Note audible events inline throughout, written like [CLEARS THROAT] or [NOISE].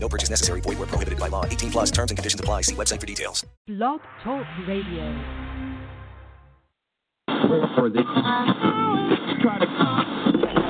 No purchase necessary. Void where prohibited by law. 18 plus terms and conditions apply. See website for details. Blog Talk Radio.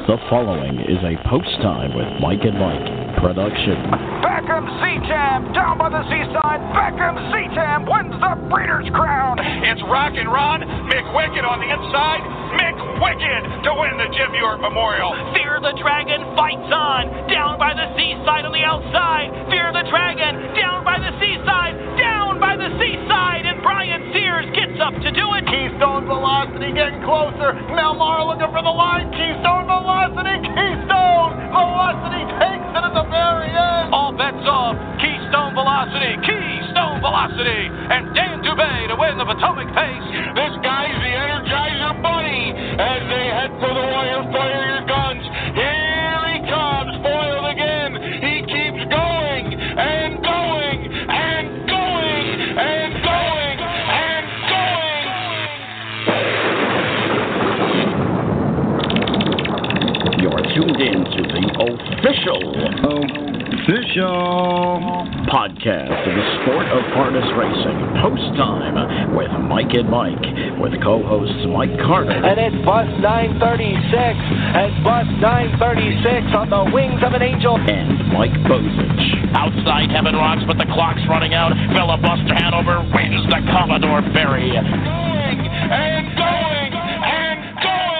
The following is a post time with Mike and Mike production. Beckham Seatam down by the seaside. Beckham Seatam wins the Breeders' Crown. It's Rock and Ron McWicked on the inside. McWicked to win the Jim York Memorial. Fear the Dragon fights on. Down by the seaside on the outside. Fear the Dragon down by the seaside. Down by the seaside. And Brian Sears gets up to do it. Keystone Velocity getting closer. Melmar looking for the line. Keystone Velocity. Keystone Velocity takes it at the very end. All bets off. Keystone Velocity. Keystone Velocity. And Dan Dubay to win the Potomac Pace. This guy's the Energizer Bunny as they head for the wire. Fire your guns. Here he comes. Foiled again. He keeps going and tuned in to the official Official. podcast of the sport of harness racing. Post time with Mike and Mike, with co-hosts Mike Carter And it's bus 936. And bus 936 on the wings of an angel. and Mike Bozich. Outside Heaven Rocks, but the clock's running out. Filibuster Hanover wins the Commodore Ferry. Going and going and going.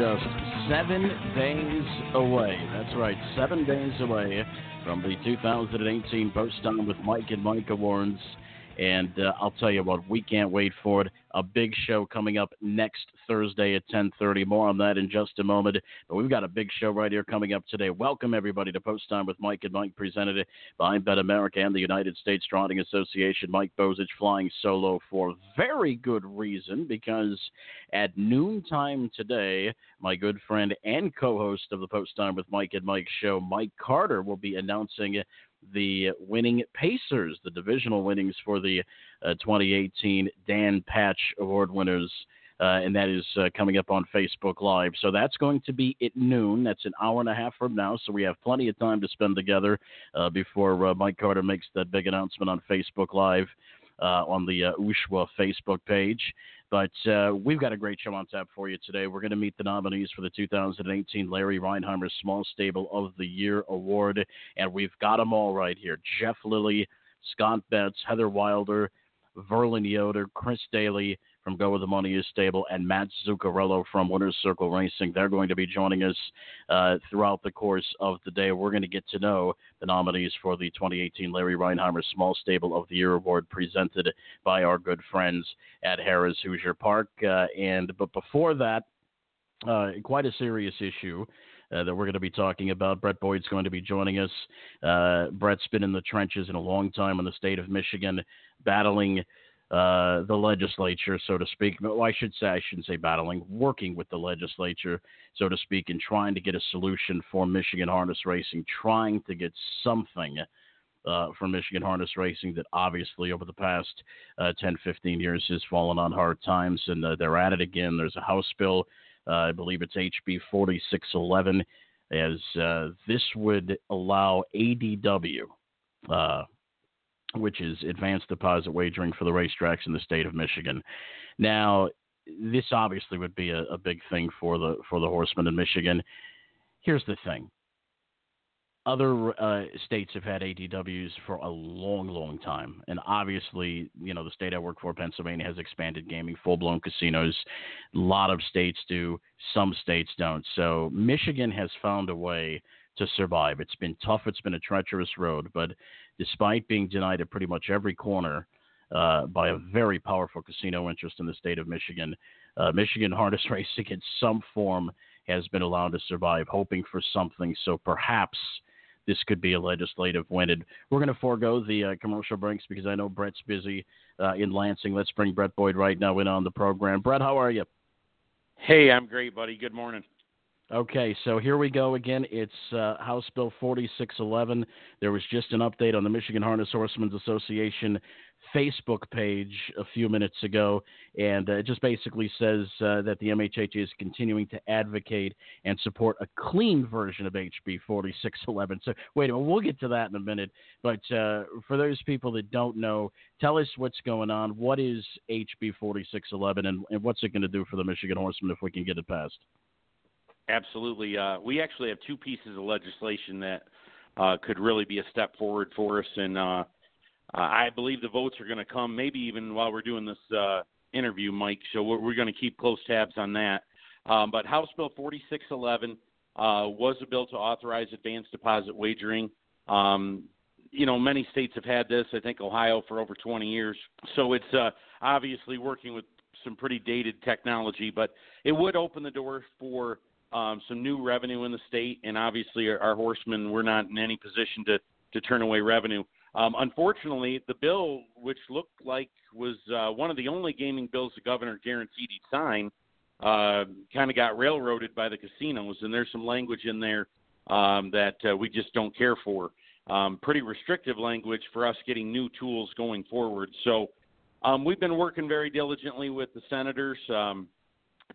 Just seven days away. That's right, seven days away from the 2018 Post Time with Mike and Mike Awards. And uh, I'll tell you what, we can't wait for it. A big show coming up next Thursday at 10:30. More on that in just a moment. But we've got a big show right here coming up today. Welcome everybody to Post Time with Mike and Mike, presented by Bet America and the United States Trotting Association. Mike Bozich flying solo for very good reason because at noontime today, my good friend and co-host of the Post Time with Mike and Mike show, Mike Carter, will be announcing the winning Pacers, the divisional winnings for the uh, 2018 Dan Patch Award winners. Uh, and that is uh, coming up on Facebook Live. So that's going to be at noon. That's an hour and a half from now. So we have plenty of time to spend together uh, before uh, Mike Carter makes that big announcement on Facebook Live on the uh, USHWA Facebook page. But uh, we've got a great show on tap for you today. We're going to meet the nominees for the 2018 Larry Rheinheimer Small Stable of the Year Award, and we've got them all right here: Jeff Lilley, Scott Betts, Heather Wilder, Verlin Yoder, Chris Daley from Go Where the Money Is Stable, and Matt Zuccarello from Winners Circle Racing. They're going to be joining us uh, throughout the course of the day. We're going to get to know the nominees for the 2018 Larry Rheinheimer Small Stable of the Year Award presented by our good friends at Harrah's Hoosier Park. Uh, and but before that, uh, quite a serious issue. Uh, that we're going to be talking about. Brett Boyd's going to be joining us. Uh, Brett's been in the trenches in a long time in the state of Michigan, battling uh, the legislature, so to speak. Well, I should say, I shouldn't say battling, working with the legislature, so to speak, and trying to get a solution for Michigan harness racing, trying to get something uh, for Michigan harness racing that obviously over the past uh, 10, 15 years has fallen on hard times, and uh, they're at it again. There's a House bill, uh, I believe it's HB 4611, as uh, this would allow ADW, which is advanced deposit wagering for the racetracks in the state of Michigan. Now, this obviously would be a, a big thing for the for the horsemen in Michigan. Here's the thing: other uh, states have had ADWs for a long, long time, and obviously, you know, the state I work for, Pennsylvania, has expanded gaming, full-blown casinos. A lot of states do, some states don't. So Michigan has found a way to survive. It's been tough. It's been a treacherous road, but despite being denied at pretty much every corner uh, by a very powerful casino interest in the state of Michigan, uh, Michigan harness [LAUGHS] racing in some form has been allowed to survive, hoping for something. So perhaps this could be a legislative win. And we're going to forego the uh, commercial breaks because I know Brett's busy uh, in Lansing. Let's bring Brett Boyd right now in on the program. Brett, how are you? Hey, I'm great, buddy. Good morning. Okay, so here we go again. It's uh, House Bill 4611. There was just an update on the Michigan Harness Horsemen's Association Facebook page a few minutes ago, and uh, it just basically says uh, that the MHH is continuing to advocate and support a clean version of HB 4611. So, wait a minute, we'll get to that in a minute. But uh, for those people that don't know, tell us what's going on. What is HB 4611, and, and what's it going to do for the Michigan Horsemen if we can get it passed? Absolutely. Uh, we actually have two pieces of legislation that uh, could really be a step forward for us, and uh, I believe the votes are going to come maybe even while we're doing this uh, interview, Mike. So we're, we're going to keep close tabs on that. Um, but House Bill 4611 uh, was a bill to authorize advanced deposit wagering. Um, you know, many states have had this. I think Ohio for over 20 years. So it's uh, obviously working with some pretty dated technology, but it would open the door for um, some new revenue in the state, and obviously our, our horsemen we're not in any position to to turn away revenue. Um, unfortunately, the bill, which looked like was uh, one of the only gaming bills the governor guaranteed he'd sign, uh, kind of got railroaded by the casinos, and there's some language in there um, that uh, we just don't care for. Um, pretty restrictive language for us getting new tools going forward. So um, we've been working very diligently with the senators um,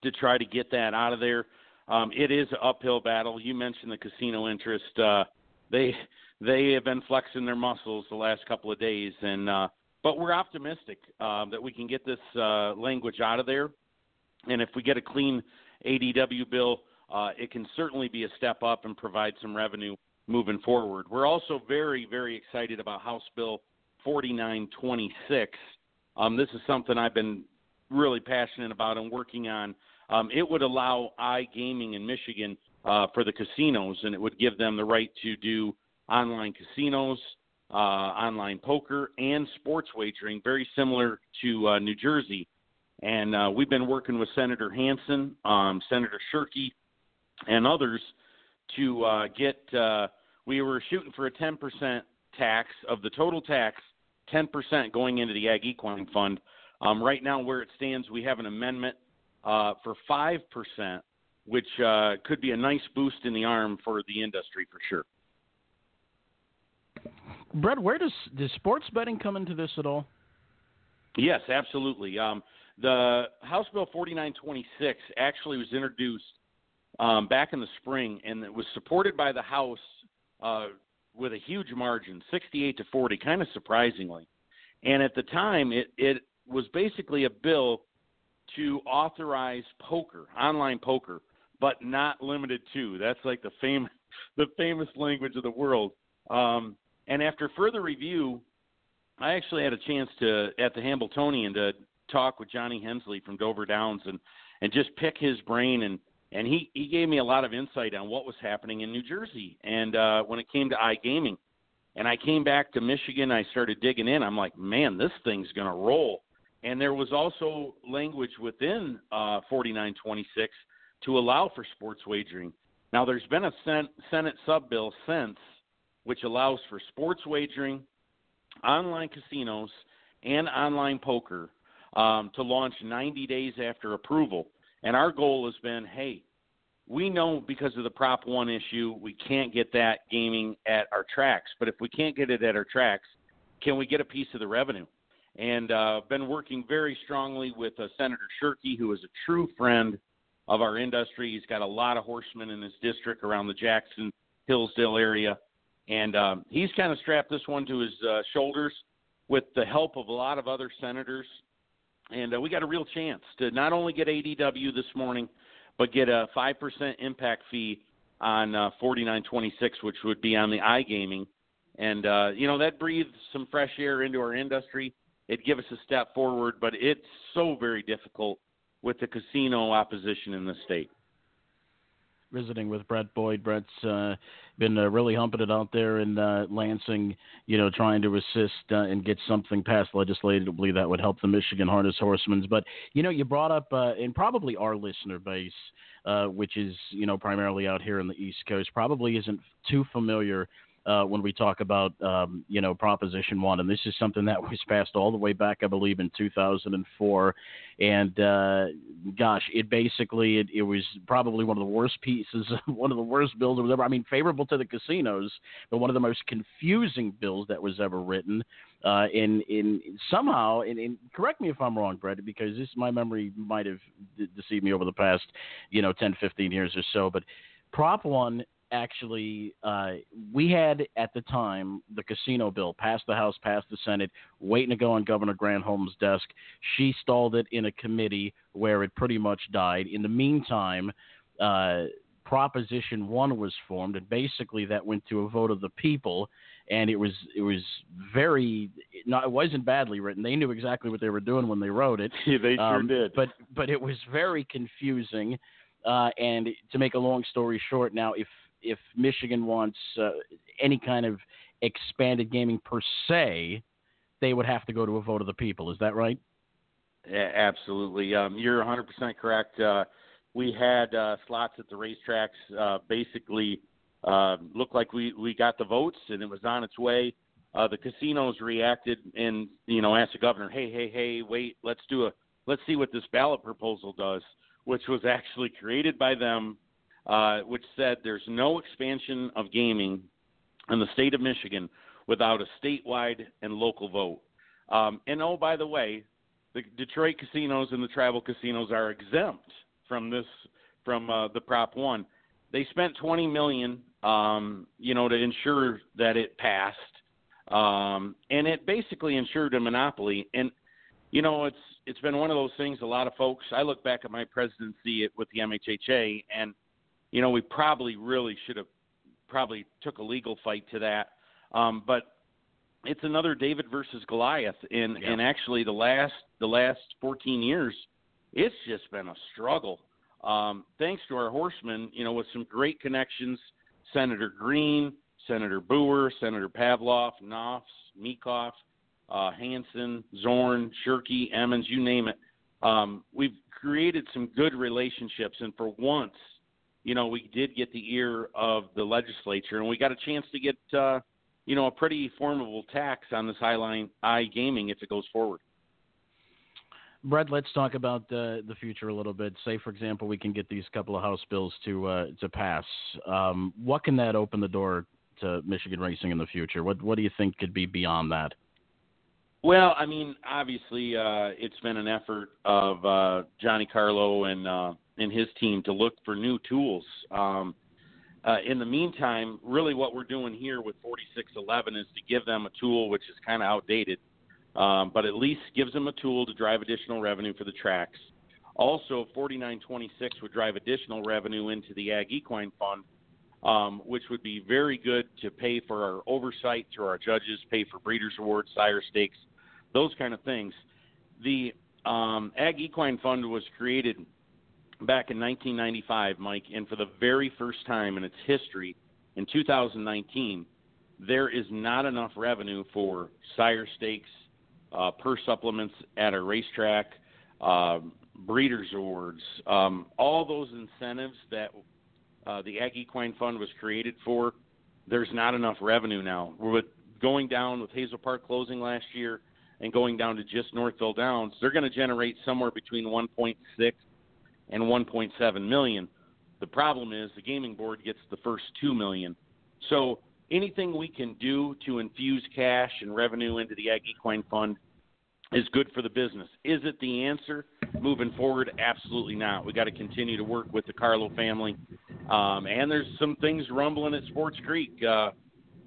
to try to get that out of there um, it is an uphill battle. You mentioned the casino interest. Uh, they they have been flexing their muscles the last couple of days, and uh, but we're optimistic uh, that we can get this uh, language out of there. And if we get a clean ADW bill, uh, it can certainly be a step up and provide some revenue moving forward. We're also very very excited about House Bill 4926. Um, this is something I've been really passionate about and working on um, it would allow iGaming in Michigan uh, for the casinos, and it would give them the right to do online casinos, uh, online poker, and sports wagering, very similar to uh, New Jersey. And uh, we've been working with Senator Hansen, um, Senator Shirkey, and others to uh, get. Uh, we were shooting for a 10% tax of the total tax, 10% going into the Ag Equine Fund. Um, right now, where it stands, we have an amendment uh, for 5%, which uh, could be a nice boost in the arm for the industry for sure. Brett, where does does sports betting come into this at all? Yes, absolutely. Um, the House Bill 4926 actually was introduced um, back in the spring, and it was supported by the House uh, with a huge margin, 68 to 40, kind of surprisingly. And at the time, it, it was basically a bill to authorize poker, online poker, but not limited to. That's like the famous [LAUGHS] the famous language of the world. Um, and after further review, I actually had a chance to at the Hambletonian to talk with Johnny Hensley from Dover Downs and and just pick his brain and and he he gave me a lot of insight on what was happening in New Jersey and uh, when it came to iGaming. And I came back to Michigan. I started digging in. I'm like, man, this thing's to roll. And there was also language within uh, 4926 to allow for sports wagering. Now, there's been a sen- Senate sub bill since which allows for sports wagering, online casinos, and online poker um, to launch 90 days after approval. And our goal has been hey, we know because of the Prop 1 issue, we can't get that gaming at our tracks. But if we can't get it at our tracks, can we get a piece of the revenue? And uh, been working very strongly with uh, Senator Shirkey, who is a true friend of our industry. He's got a lot of horsemen in his district around the Jackson Hillsdale area, and um, he's kind of strapped this one to his uh, shoulders with the help of a lot of other senators. And uh, we got a real chance to not only get ADW this morning, but get a 5% impact fee on uh, 4926, which would be on the iGaming, and uh, you know that breathes some fresh air into our industry. It'd give us a step forward, but it's so very difficult with the casino opposition in the state visiting with Brett Boyd. Brett's uh, been uh, really humping it out there in uh, Lansing, you know, trying to assist uh, and get something passed legislatively that would help the Michigan Harness Horsemen. But you know, you brought up, uh, and probably our listener base, uh, which is you know primarily out here in the East Coast, probably isn't too familiar uh, when we talk about um, you know Proposition One, and this is something that was passed all the way back, I believe, in 2004. And uh, gosh, it basically it, it was probably one of the worst pieces, [LAUGHS] one of the worst bills ever. I mean, favorable to the casinos, but one of the most confusing bills that was ever written. Uh, in in somehow, and, and correct me if I'm wrong, Brett, because this my memory might have deceived me over the past you know 10, 15 years or so, but. Prop one actually uh, we had at the time the casino bill passed the House, passed the Senate, waiting to go on Governor Granholm's desk. She stalled it in a committee where it pretty much died. In the meantime, uh, Proposition One was formed, and basically that went to a vote of the people. And it was it was very no, it wasn't badly written. They knew exactly what they were doing when they wrote it. [LAUGHS] Yeah, they sure um, did. But but it was very confusing. Uh, and to make a long story short, now if if Michigan wants uh, any kind of expanded gaming per se, they would have to go to a vote of the people. Is that right? Yeah, absolutely. Um, you're 100% correct. Uh, we had uh, slots at the racetracks. Uh, basically, uh, looked like we we got the votes and it was on its way. Uh, the casinos reacted and you know asked the governor, "Hey, hey, hey, wait, let's do a let's see what this ballot proposal does," which was actually created by them uh, which said there's no expansion of gaming in the state of Michigan without a statewide and local vote. Um, and oh, by the way, the Detroit casinos and the tribal casinos are exempt from this from uh, the Prop One. They spent 20 million, um, you know, to ensure that it passed, um, and it basically ensured a monopoly. And you know, it's it's been one of those things. A lot of folks. I look back at my presidency with the MHHA, and you know, we probably really should have probably took a legal fight to that. Um, but it's another David versus Goliath, and yeah. and actually the last the last 14 years, it's just been a struggle. Um, thanks to our horsemen, you know, with some great connections, Senator Green, Senator Booher, Senator Pavlov, Nofs, Meekhof, uh, Hansen, Zorn, Shirkey, Emmons, you name it. Um, we've created some good relationships, and for once, you know, we did get the ear of the legislature, and we got a chance to get, uh, you know, a pretty formidable tax on this highline iGaming if it goes forward. Brett, let's talk about the the future a little bit. Say, for example, we can get these couple of House bills to uh, to pass. Um, what can that open the door to Michigan racing in the future? What what do you think could be beyond that? Well, I mean, obviously, uh, it's been an effort of uh, Johnny Carlo and uh, and his team to look for new tools. Um, uh, in the meantime, really what we're doing here with 4611 is to give them a tool which is kind of outdated, um, but at least gives them a tool to drive additional revenue for the tracks. Also, 4926 would drive additional revenue into the Ag Equine Fund, um, which would be very good to pay for our oversight through our judges, pay for breeders' awards, sire stakes, those kind of things. The um, Ag Equine Fund was created back in 1995, Mike, and for the very first time in its history, in 2019, there is not enough revenue for sire stakes, uh, purse supplements at a racetrack, uh, breeders' awards, um, all those incentives that uh, the Ag Equine Fund was created for. There's not enough revenue now. We're going down with Hazel Park closing last year and going down to just Northville Downs. They're going to generate somewhere between 1.6 and 1.7 million. The problem is the gaming board gets the first 2 million. So anything we can do to infuse cash and revenue into the Ag Equine Fund is good for the business. Is it the answer moving forward? Absolutely not. We got to continue to work with the Carlo family, um, and there's some things rumbling at Sports Creek. Uh,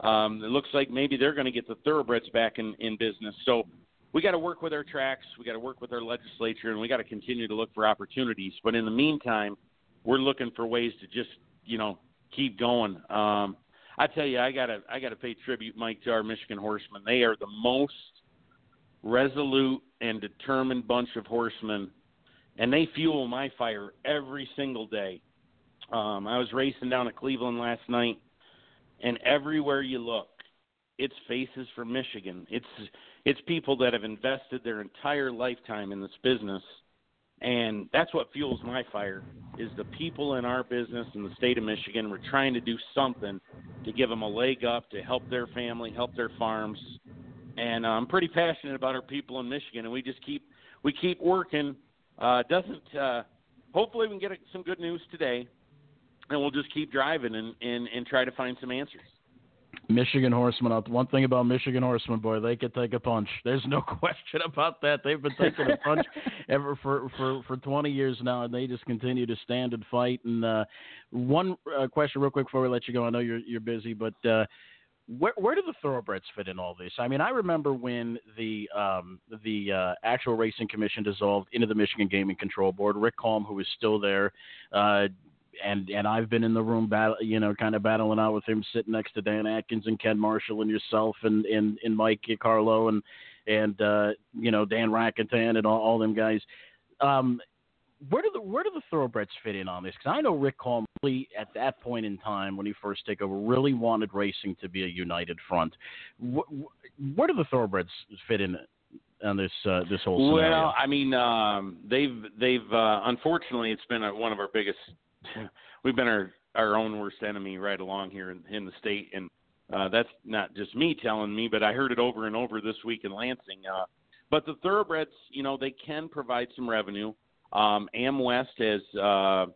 um, it looks like maybe they're going to get the thoroughbreds back in, in business. So we got to work with our tracks, we got to work with our legislature, and we got to continue to look for opportunities. But in the meantime, we're looking for ways to just, you know, keep going. Um, I tell you, I gotta I gotta pay tribute, Mike, to our Michigan horsemen. They are the most resolute and determined bunch of horsemen, and they fuel my fire every single day. Um, I was racing down at Cleveland last night, and everywhere you look, it's faces from Michigan. It's it's people that have invested their entire lifetime in this business, and that's what fuels my fire. Is the people in our business in the state of Michigan. We're trying to do something to give them a leg up to help their family, help their farms, and uh, I'm pretty passionate about our people in Michigan, and we just keep we keep working. Uh, doesn't uh, hopefully we can get some good news today, and we'll just keep driving and, and, and try to find some answers. Michigan Horsemen. One thing about Michigan Horsemen, boy, they can take a punch. [LAUGHS] There's no question about that. They've been taking a punch [LAUGHS] ever for, for, for 20 years now, and they just continue to stand and fight. And uh, one uh, question, real quick, before we let you go. I know you're you're busy, but uh, where where do the thoroughbreds fit in all this? I mean, I remember when the um, the uh, actual racing commission dissolved into the Michigan Gaming Control Board. Rick Kalm, who is still there, uh, and and I've been in the room battle, you know, kind of battling out with him, sitting next to Dan Atkins and Ken Marshall and yourself and and, and Mike Carlo and and uh, you know Dan Rackatan and all, all them guys. Um, where do the where do the thoroughbreds fit in on this? Because I know Rick Kalm at that point in time when he first took over really wanted racing to be a united front. Where, where do the thoroughbreds fit in on this uh, this whole scenario? Well, I mean, um, they've they've uh, unfortunately it's been a, one of our biggest. We've been our our own worst enemy right along here in, in the state, and uh, that's not just me telling me, but I heard it over and over this week in Lansing. Uh, but the thoroughbreds, you know, they can provide some revenue. Um, AmWest has uh,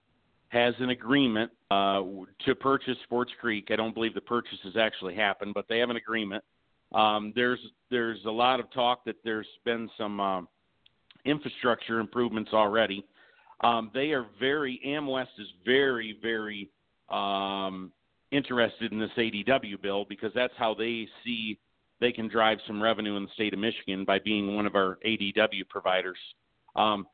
has an agreement uh, to purchase Sports Creek. I don't believe the purchase has actually happened, but they have an agreement. Um, there's there's a lot of talk that there's been some um, infrastructure improvements already. Um, they are very AmWest is very very um, interested in this ADW bill because that's how they see they can drive some revenue in the state of Michigan by being one of our ADW providers. Um,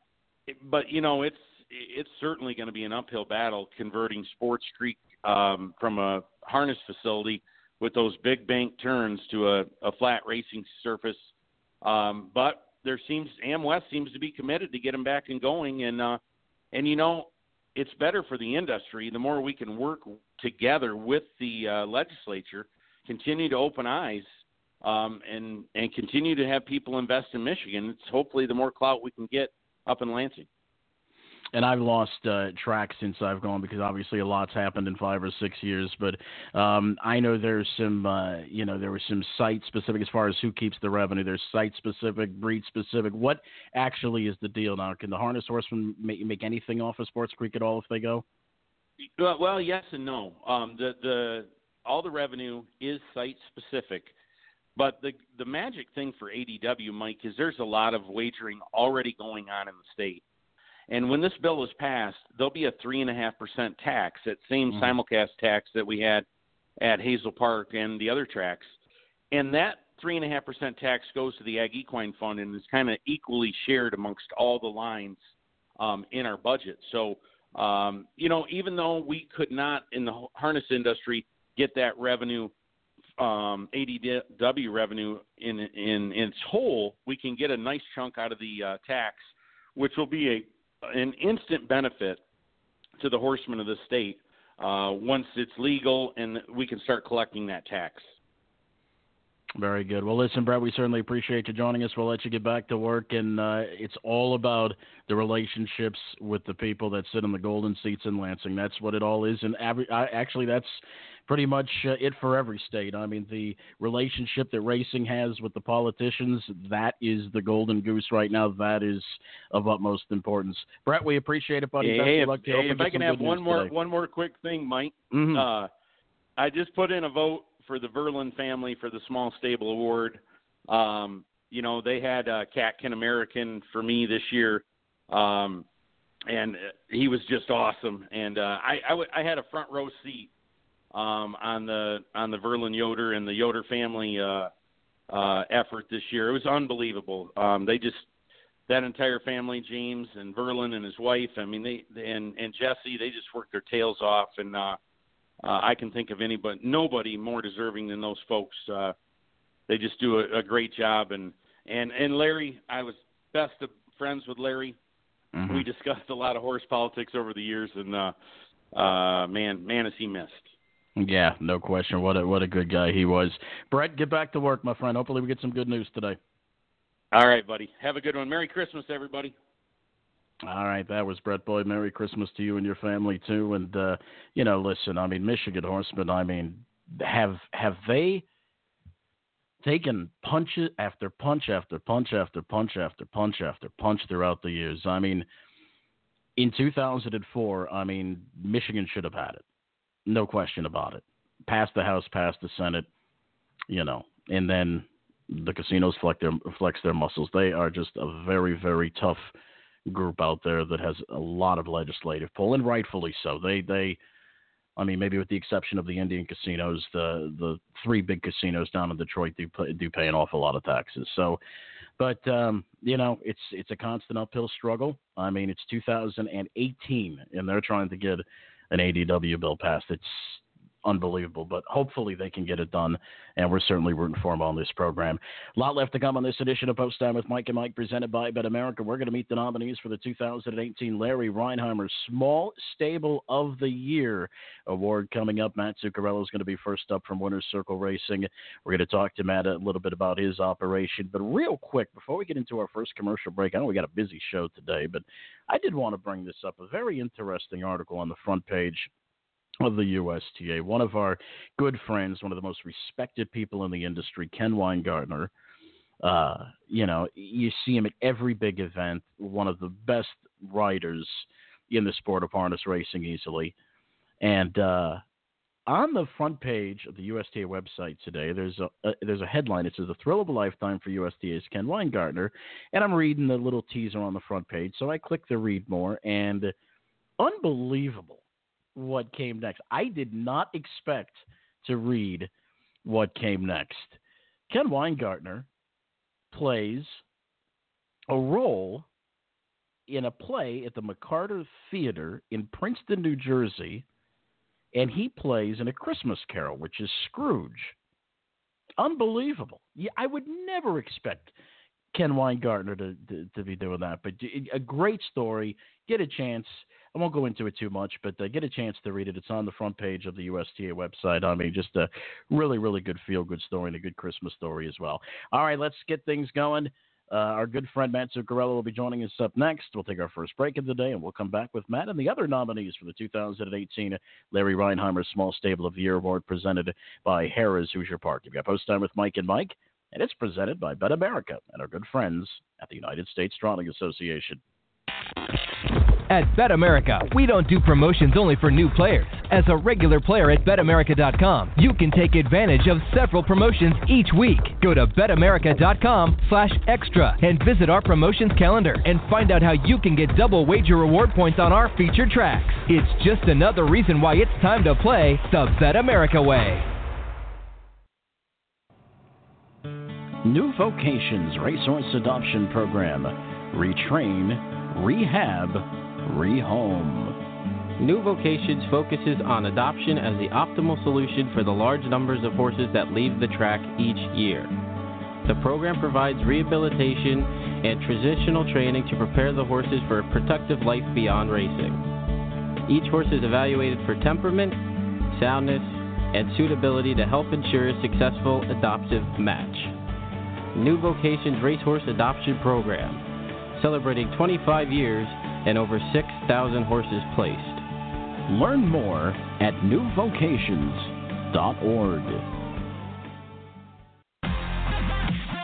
but you know, it's it's certainly going to be an uphill battle converting Sports Creek um, from a harness facility with those big bank turns to a, a flat racing surface. Um, but there seems AmWest seems to be committed to get them back and going, and uh, and you know, it's better for the industry the more we can work together with the uh, legislature, continue to open eyes. Um, and and continue to have people invest in Michigan. It's hopefully the more clout we can get up in Lansing. And I've lost uh, track since I've gone because obviously a lot's happened in five or six years. But um, I know there's some, uh, you know, there was some site specific as far as who keeps the revenue. There's site specific, breed specific. What actually is the deal now? Can the harness horsemen make, make anything off of Sports Creek at all if they go? Well, well yes and no. Um, the the all the revenue is site specific. But the the magic thing for ADW, Mike, is there's a lot of wagering already going on in the state. And when this bill is passed, there'll be a three and a half percent tax, that same mm-hmm. simulcast tax that we had at Hazel Park and the other tracks. And that three and a half percent tax goes to the Ag Equine Fund and is kind of equally shared amongst all the lines um, in our budget. So, um, you know, even though we could not in the harness industry get that revenue um, ADW revenue in, in in its whole, we can get a nice chunk out of the uh, tax, which will be a an instant benefit to the horsemen of the state uh, once it's legal and we can start collecting that tax. Very good. Well, listen, Brett, we certainly appreciate you joining us. We'll let you get back to work, and uh, it's all about the relationships with the people that sit in the golden seats in Lansing. That's what it all is, and actually, that's pretty much uh, it for every state. I mean, the relationship that racing has with the politicians, that is the golden goose right now. That is of utmost importance. Brett, we appreciate it, buddy. Hey, if, hey, if I can have one more today. one more quick thing, Mike. Mm-hmm. Uh, I just put in a vote for the Verlin family for the Small Stable Award. Um, you know, they had uh, Catkin American for me this year. Um, and he was just awesome. And uh, I, I, w- I had a front row seat um, on the on the Verlin Yoder and the Yoder family uh, uh, effort this year. It was unbelievable. Um, they just that entire family, James and Verlin and his wife. I mean, they and and Jesse, they just worked their tails off, and uh, uh, I can think of anybody, nobody more deserving than those folks. Uh, they just do a, a great job, and and and Larry, I was best of friends with Larry. Mm-hmm. We discussed a lot of horse politics over the years, and uh, uh, man, man, is he missed. Yeah, no question. What a what a good guy he was. Brett, get back to work, my friend. Hopefully, we get some good news today. All right, buddy. Have a good one. Merry Christmas, everybody. All right, that was Brett Boyd. Merry Christmas to you and your family too. And uh, you know, listen, I mean, Michigan horsemen. I mean, have have they taken punch after punch after punch after punch after punch after punch throughout the years? I mean, in 2004, I mean, Michigan should have had it, no question about it. Passed the House, passed the Senate, you know, and then the casinos flex their flex their muscles. They are just a very very tough group out there that has a lot of legislative pull, and rightfully so. They they, I mean, maybe with the exception of the Indian casinos, the the three big casinos down in Detroit do pay, do pay an awful lot of taxes. So, but um, you know, it's it's a constant uphill struggle. I mean, it's 2018, and they're trying to get an ADW bill passed. It's unbelievable. But hopefully they can get it done, and we're certainly rooting for them on this program. A lot left to come on this edition of Post Time with Mike and Mike, presented by Bet America. We're going to meet the nominees for the 2018 Larry Rheinheimer Small Stable of the Year award coming up. Matt Zuccarello is going to be first up from Winner's Circle Racing. We're going to talk to Matt a little bit about his operation. But real quick, before we get into our first commercial break, I know we got a busy show today, but I did want to bring this up. A very interesting article on the front page of the USTA. One of our good friends, one of the most respected people in the industry, Ken Weingartner. Uh, you know, you see him at every big event. One of the best writers in the sport of harness racing, easily. And uh, on the front page of the USTA website today, there's a, a, there's a headline. It says "The Thrill of a Lifetime for USTA's Ken Weingartner," and I'm reading the little teaser on the front page. So I click the read more, and unbelievable what came next. I did not expect to read what came next. Ken Weingartner plays a role in a play at the McCarter Theater in Princeton, New Jersey, and he plays in a Christmas Carol, which is Scrooge. Unbelievable. Yeah, I would never expect Ken Weingartner to, to, to be doing that, but a great story. Get a chance. I won't go into it too much, but uh, get a chance to read it. It's on the front page of the USTA website. I mean, just a really, really good feel good story and a good Christmas story as well. All right, let's get things going. Uh, our good friend Matt Zuccarello will be joining us up next. We'll take our first break of the day, and we'll come back with Matt and the other nominees for the 2018 Larry Rheinheimer Small Stable of the Year Award presented by Harrah's Hoosier Park. You've got Post Time with Mike and Mike, and it's presented by Bet America and our good friends at the United States Trotting Association. At Bet America, we don't do promotions only for new players. As a regular player at betamerica.com, you can take advantage of several promotions each week. Go to BetAmerica.com slash extra and visit our promotions calendar and find out how you can get double wager reward points on our featured tracks. It's just another reason why it's time to play the Bet America way. New Vocations Racehorse Adoption Program. Retrain, rehab, rehome. New Vocations focuses on adoption as the optimal solution for the large numbers of horses that leave the track each year. The program provides rehabilitation and transitional training to prepare the horses for a productive life beyond racing. Each horse is evaluated for temperament, soundness, and suitability to help ensure a successful adoptive match. New Vocations Racehorse Adoption Program, celebrating 25 years and over 6,000 horses placed. Learn more at newvocations.org.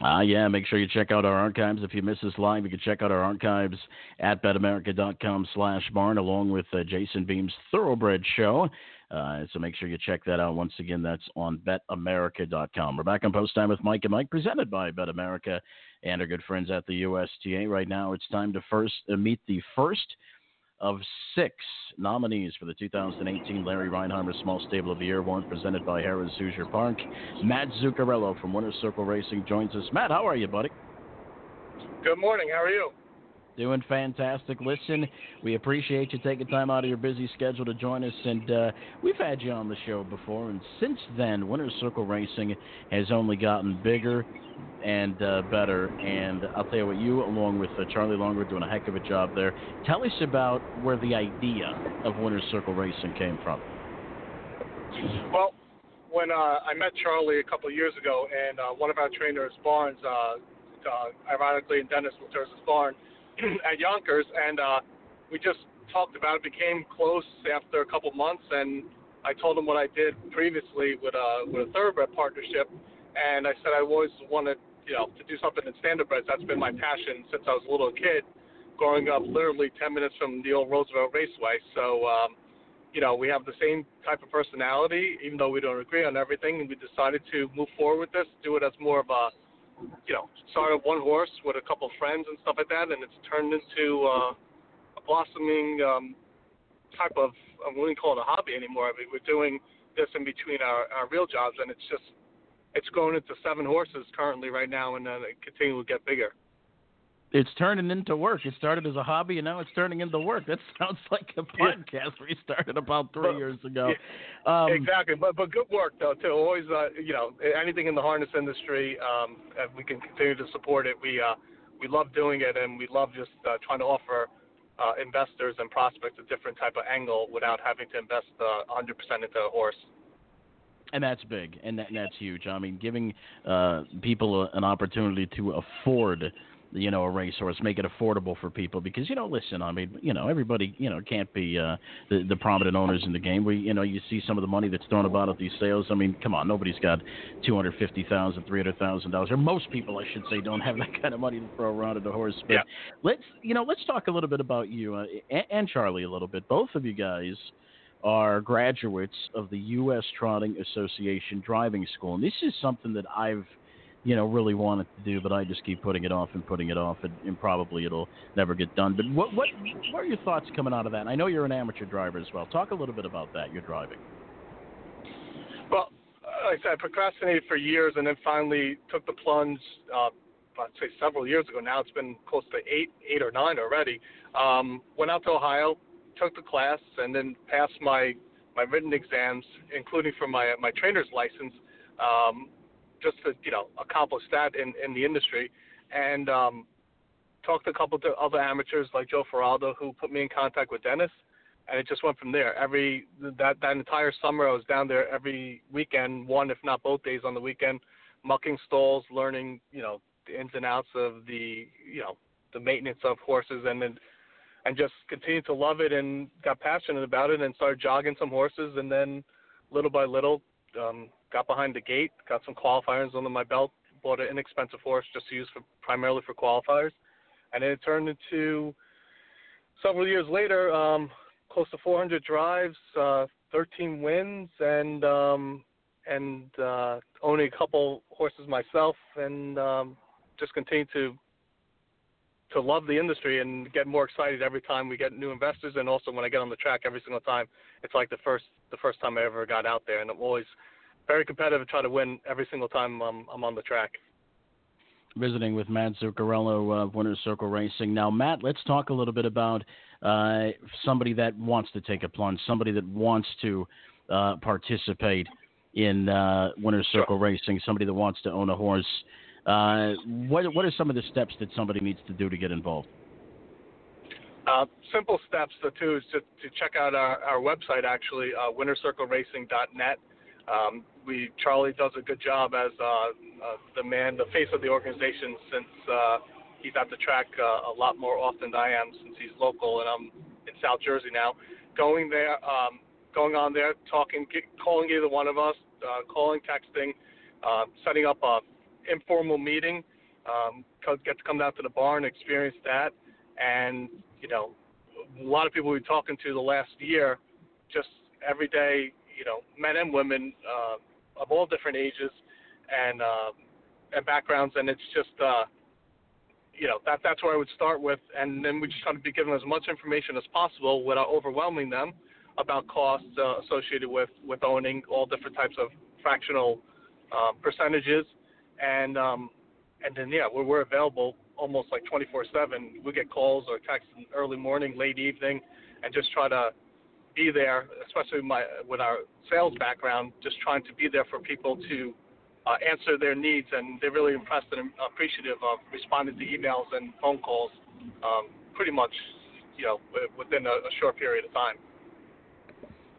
Ah, uh, yeah. Make sure you check out our archives. If you miss us live, you can check out our archives at betamerica.com slash barn, along with uh, Jason Beam's Thoroughbred Show. Uh, so make sure you check that out. Once again, that's on betamerica.com. We're back on Post Time with Mike and Mike, presented by Bet America and our good friends at the USTA. Right now, it's time to first uh, meet the first of six nominees for the 2018 Larry Rheinheimer Small Stable of the Year Award presented by Harrah's Hoosier Park. Matt Zuccarello from Winners Circle Racing joins us. Matt, how are you, buddy? Good morning. How are you? Doing fantastic. Listen, we appreciate you taking time out of your busy schedule to join us. And uh, we've had you on the show before. And since then, Winners Circle Racing has only gotten bigger and uh, better. And I'll tell you what, you, along with uh, Charlie Longer, doing a heck of a job there. Tell us about where the idea of Winners Circle Racing came from. Well, when uh, I met Charlie a couple of years ago, and uh, one of our trainers, Barnes, uh, ironically in Dennis Materza's barn [CLEARS THROAT] at Yonkers, and uh, we just talked about it, became close after a couple months, and I told him what I did previously with a with a thoroughbred partnership, and I said I always wanted you know to do something in standardbreds. That's been my passion since I was a little kid, growing up literally 10 minutes from the old Roosevelt Raceway. So. Um, you know, we have the same type of personality, even though we don't agree on everything. And we decided to move forward with this, do it as more of a you know, started one horse with a couple friends and stuff like that, and it's turned into uh, a blossoming um, type of I wouldn't call it a hobby anymore. I mean, we're doing this in between our, our real jobs, and it's just it's grown into seven horses currently right now, and then it continues to get bigger it's turning into work. It started as a hobby, and now it's turning into work. That [LAUGHS] sounds like a podcast yeah. we started about three but, years ago. Yeah, um, exactly, but but good work though too. Always, uh, you know, anything in the harness industry, um, we can continue to support it. We uh, we love doing it, and we love just uh, trying to offer uh, investors and prospects a different type of angle without having to invest uh, 100% into a horse and that's big, and, that, and that's huge. I mean, giving uh, people a, an opportunity to afford you know a racehorse, make it affordable for people because you know listen, I mean you know everybody you know can't be uh, the the prominent owners in the game. We you know you see some of the money that's thrown about at these sales. I mean come on, nobody's got two hundred fifty thousand, three hundred thousand dollars, or most people I should say don't have that kind of money to throw around at a horse. But yeah. let's you know let's talk a little bit about you uh, and, and Charlie a little bit. Both of you guys are graduates of the U.S. Trotting Association Driving School, and this is something that I've you know, really wanted to do, but I just keep putting it off and putting it off, and, and probably it'll never get done. But what what what are your thoughts coming out of that? And I know you're an amateur driver as well. Talk a little bit about that. You're driving. Well, like I said, I procrastinated for years, and then finally took the plunge. Uh, I'd say several years ago now. It's been close to eight, eight or nine already. Um, went out to Ohio, took the class, and then passed my my written exams, including for my my trainer's license. Um, just to you know accomplish that in in the industry, and um, talked to a couple of other amateurs like Joe Ferraldo who put me in contact with Dennis, and it just went from there. Every that that entire summer I was down there every weekend, one if not both days on the weekend, mucking stalls, learning you know the ins and outs of the you know the maintenance of horses, and then and just continued to love it and got passionate about it and started jogging some horses and then little by little um, got behind the gate, got some qualifiers under my belt, bought an inexpensive horse just to use for primarily for qualifiers, and then it turned into several years later, um, close to 400 drives, uh, 13 wins, and um, and uh, owning a couple horses myself, and um, just continue to to love the industry and get more excited every time we get new investors, and also when I get on the track every single time, it's like the first the first time I ever got out there, and I'm always very competitive and try to win every single time I'm, I'm on the track. Visiting with Matt Zuccarello of Winners Circle Racing. Now, Matt, let's talk a little bit about uh, somebody that wants to take a plunge, somebody that wants to uh, participate in uh, Winners Circle sure. Racing, somebody that wants to own a horse. Uh, what what are some of the steps that somebody needs to do to get involved? Uh, simple steps. The two is to, to check out our, our website actually, uh, wintercircleracing.net. Um, we Charlie does a good job as uh, uh, the man, the face of the organization, since he's at the track a lot more often than I am, since he's local and I'm in South Jersey now. Going there, um, going on there, talking, get, calling either one of us, calling, texting, setting up a informal meeting. Um, get to come down to the barn, experience that, and you know, a lot of people we've been talking to the last year just every day, you know, men and women uh, of all different ages and uh, and backgrounds, and it's just uh, you know that that's where I would start with, and then we just try to be given as much information as possible without overwhelming them about costs uh, associated with with owning all different types of fractional um, percentages, and um, and then yeah, we're, we're available almost like 24/7. We get calls or texts in early morning, late evening, and just try to be there, especially my with our sales background, just trying to be there for people to uh, answer their needs, and they're really impressed and appreciative of responding to emails and phone calls, um, pretty much, you know, within a, a short period of time.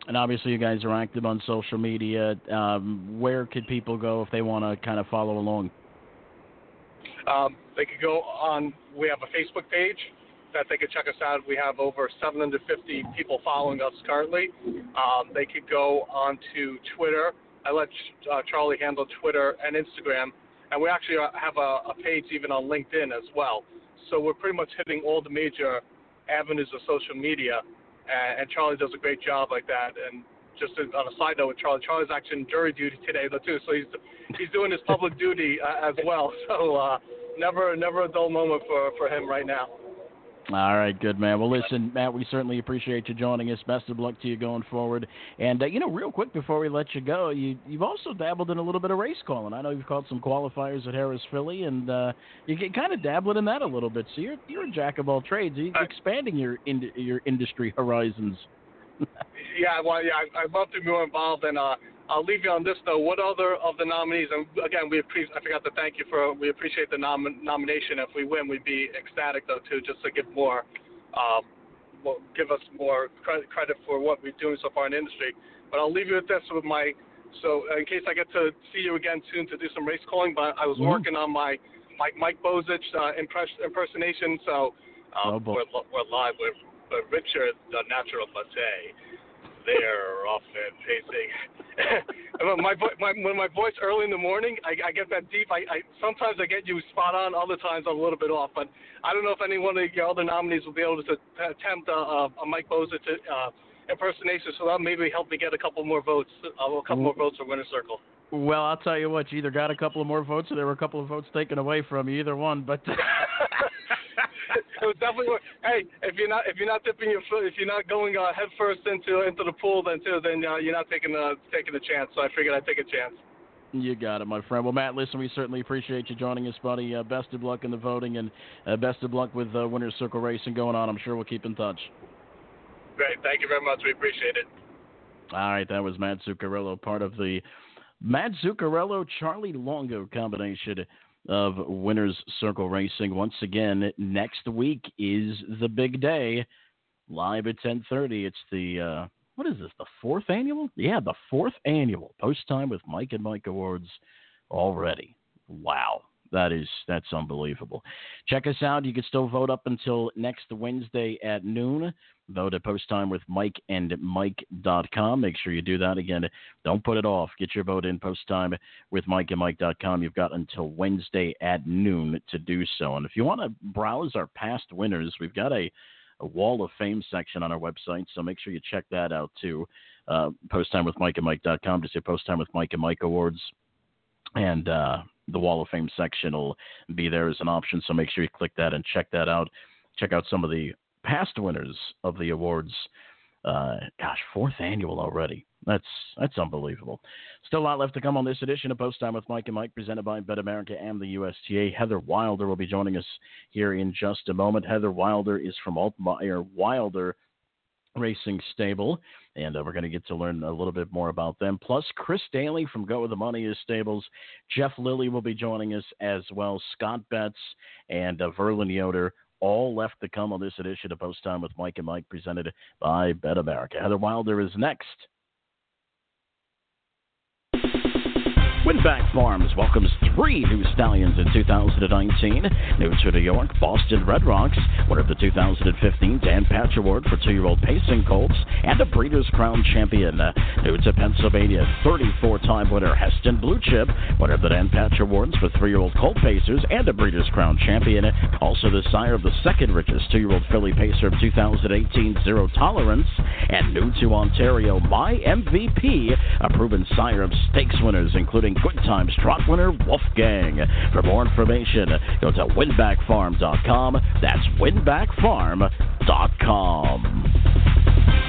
And obviously, you guys are active on social media. Um, where could people go if they want to kind of follow along? Um, they could go on. We have a Facebook page that they could check us out. We have over 750 people following us currently. Um, they could go onto Twitter. I let uh, Charlie handle Twitter and Instagram, and we actually uh, have a, a page even on LinkedIn as well. So we're pretty much hitting all the major avenues of social media, and, and Charlie does a great job like that. And just on a side note with Charlie, Charlie's actually in jury duty today too, so he's he's doing his public duty uh, as well. [LAUGHS] So uh, never never a dull moment for for him right now. All right, good man. Well, listen, Matt, we certainly appreciate you joining us. Best of luck to you going forward. And uh, you know, real quick before we let you go, you you've also dabbled in a little bit of race calling. I know you've called some qualifiers at Harrah's Philly, and uh, you get kind of dabbling in that a little bit. So you're you're a jack of all trades. You're expanding your in, your industry horizons. [LAUGHS] yeah, well, yeah, I, I'd love to be more involved, in uh, I'll leave you on this though. What other of the nominees? And again, we appreciate. I forgot to thank you for. We appreciate the nom- nomination. If we win, we'd be ecstatic though too, just to give more, um, give us more credit, credit for what we're doing so far in the industry. But I'll leave you with this with my. So in case I get to see you again soon to do some race calling, but I was mm-hmm. working on my my Mike Bozich uh, impress, impersonation. So um, oh, we're, we're live with but Richard, the natural buffet, they're often pacing. [LAUGHS] my, my when my voice early in the morning, I, I get that deep. I, I sometimes I get you spot on, other times I'm a little bit off. But I don't know if any one of your other nominees will be able to attempt a, a Mike Bozich uh, impersonation. So that maybe help me get a couple more votes, uh, a couple more votes for Winner Circle. Well, I'll tell you what, you either got a couple of more votes or there were a couple of votes taken away from you, either one. But [LAUGHS] it was definitely. Hey, if you're not if you're not dipping your foot, if you're not going uh, head first into into the pool, then too, then uh, you're not taking a taking a chance. So I figured I'd take a chance. You got it, my friend. Well, Matt, listen, we certainly appreciate you joining us, buddy. Uh, best of luck in the voting, and uh, best of luck with uh, Winners Circle Racing going on. I'm sure we'll keep in touch. Great. Thank you very much. We appreciate it. All right, that was Matt Zuccarello, part of the Matt Zuccarello Charlie Longo combination of Winners Circle Racing. Once again, next week is the big day, live at 10:30. It's the uh, what is this? The fourth annual? Yeah, the fourth annual Post Time with Mike and Mike Awards already. Wow. That is that's unbelievable. Check us out. You can still vote up until next Wednesday at noon. Vote at post time with Mike and Mike.com. Make sure you do that again. Don't put it off. Get your vote in post time with Mike and Mike.com. You've got until Wednesday at noon to do so. And if you want to browse our past winners, we've got a, a wall of fame section on our website. So make sure you check that out too. Uh, post time with Mike and Mike.com. Just say post time with Mike and Mike Awards. And uh, the Wall of Fame section will be there as an option. So make sure you click that and check that out. Check out some of the past winners of the awards. Uh, gosh, fourth annual already. That's that's unbelievable. Still a lot left to come on this edition of Post Time with Mike and Mike, presented by Bet America and the USTA. Heather Wilder will be joining us here in just a moment. Heather Wilder is from Altmeyer Wilder Racing Stable, and uh, we're going to get to learn a little bit more about them. Plus, Chris Daley from Go with the Money is Stables. Jeff Lilley will be joining us as well. Scott Betts and uh, Verlin Yoder all left to come on this edition of Post Time with Mike and Mike, presented by Bet America. Heather Wilder is next Winbak Farms welcomes three new stallions in 2019. New to New York, Boston Red Rocks, winner of the 2015 Dan Patch Award for two-year-old pacing colts, and a Breeders' Crown champion. Uh, new to Pennsylvania, 34-time winner Heston Blue Chip, winner of the Dan Patch Awards for three-year-old colt pacers, and a Breeders' Crown champion. Also the sire of the second richest two-year-old filly pacer of 2018, Zero Tolerance, and new to Ontario, My MVP, a proven sire of stakes winners, including Good Times Trot winner Wolfgang. For more information, go to winbakfarm.com. That's winbakfarm.com.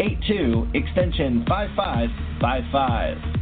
8782 extension 5555.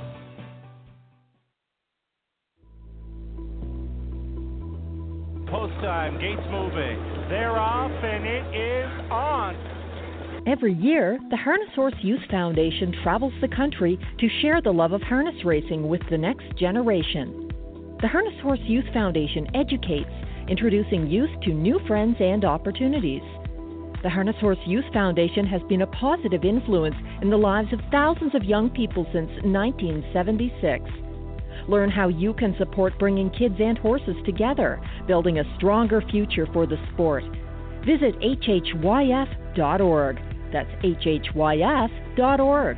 Post time, gates moving. They're off, and it is on. Every year, the Harness Horse Youth Foundation travels the country to share the love of harness racing with the next generation. The Harness Horse Youth Foundation educates, introducing youth to new friends and opportunities. The Harness Horse Youth Foundation has been a positive influence in the lives of thousands of young people since 1976. Learn how you can support bringing kids and horses together, building a stronger future for the sport. Visit hhyf.org. That's hhyf.org.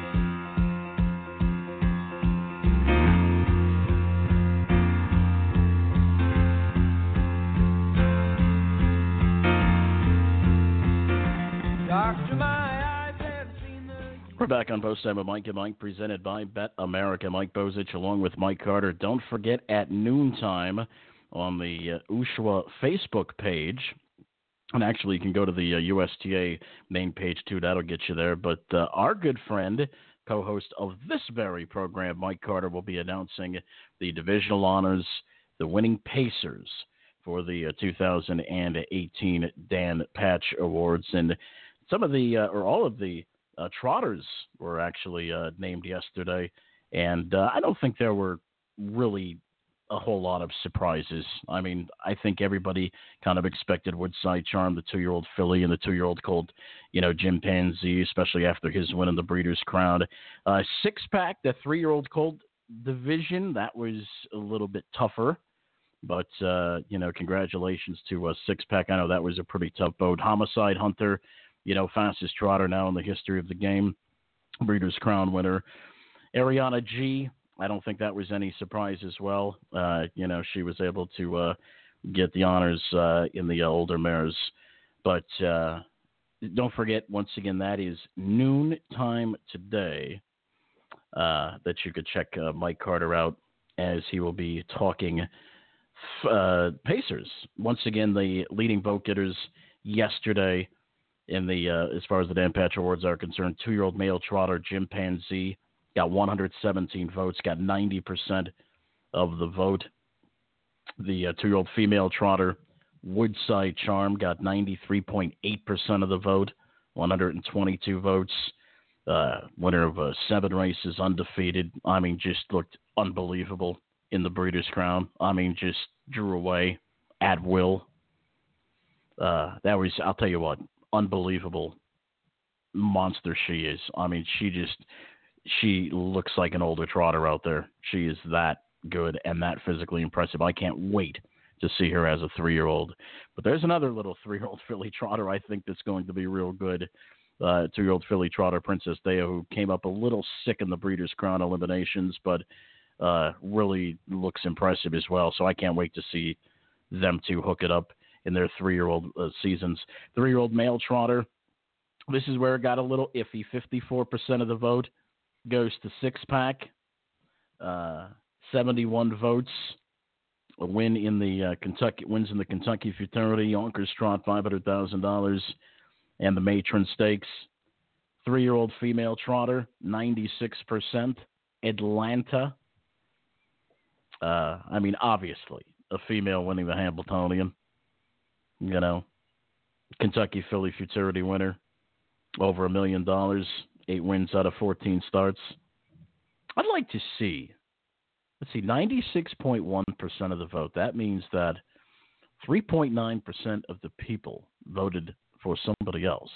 We're back on Post Time with Mike and Mike, presented by Bet America. Mike Bozich along with Mike Carter. Don't forget at noontime on the uh, USHWA Facebook page, and actually you can go to the uh, USTA main page too. That'll get you there. But uh, our good friend, co-host of this very program, Mike Carter, will be announcing the divisional honors, the winning Pacers for the uh, 2018 Dan Patch Awards, and some of the uh, or all of the uh, trotters were actually uh, named yesterday, and uh, I don't think there were really a whole lot of surprises. I mean, I think everybody kind of expected Woodside Charm, the two-year-old filly, and the two-year-old colt, you know, Gimpanzee, especially after his win in the Breeders' Crown. Uh, six pack, the three-year-old colt division, that was a little bit tougher. But uh, you know, congratulations to uh, Six Pack. I know that was a pretty tough boat. Homicide Hunter, you know, fastest trotter now in the history of the game, Breeders' Crown winner. Ariana G. I don't think that was any surprise as well. Uh, you know, she was able to uh, get the honors uh, in the older mares. But uh, don't forget, once again, that is noon time today uh, that you could check uh, Mike Carter out as he will be talking Pacers. Once again, the leading vote getters yesterday in the uh, as far as the Dan Patch Awards are concerned. Two-year-old male trotter Jim got 117 votes, got 90 percent of the vote. The uh, two-year-old female trotter Woodside Charm got 93.8 percent of the vote, 122 votes. Uh, winner of uh, seven races, undefeated. I mean, just looked unbelievable in the Breeders' Crown. I mean, just drew away at will. Uh, that was, I'll tell you what, unbelievable monster she is. I mean, she just, she looks like an older trotter out there. She is that good and that physically impressive. I can't wait to see her as a three year old. But there's another little [LAUGHS] three year old filly trotter I think that's going to be real good. Uh, two year old filly trotter, Princess Deo, who came up a little sick in the Breeders' Crown eliminations, but uh, really looks impressive as well. So I can't wait to see them two hook it up in their three year old uh, seasons. Three year old male trotter. This is where it got a little iffy. 54% of the vote goes to six pack. Uh, 71 votes. A win in the uh, Kentucky wins in the Kentucky Futurity Yonkers Trot, five hundred thousand dollars, and the Matron Stakes. Three-year-old female trotter, ninety-six percent. Atlanta, uh, I mean, obviously, a female winning the Hambletonian. You know, Kentucky Filly Futurity winner, over a million dollars, eight wins out of 14 starts. I'd like to see, let's see, 96.1% of the vote. That means that 3.9% of the people voted for somebody else.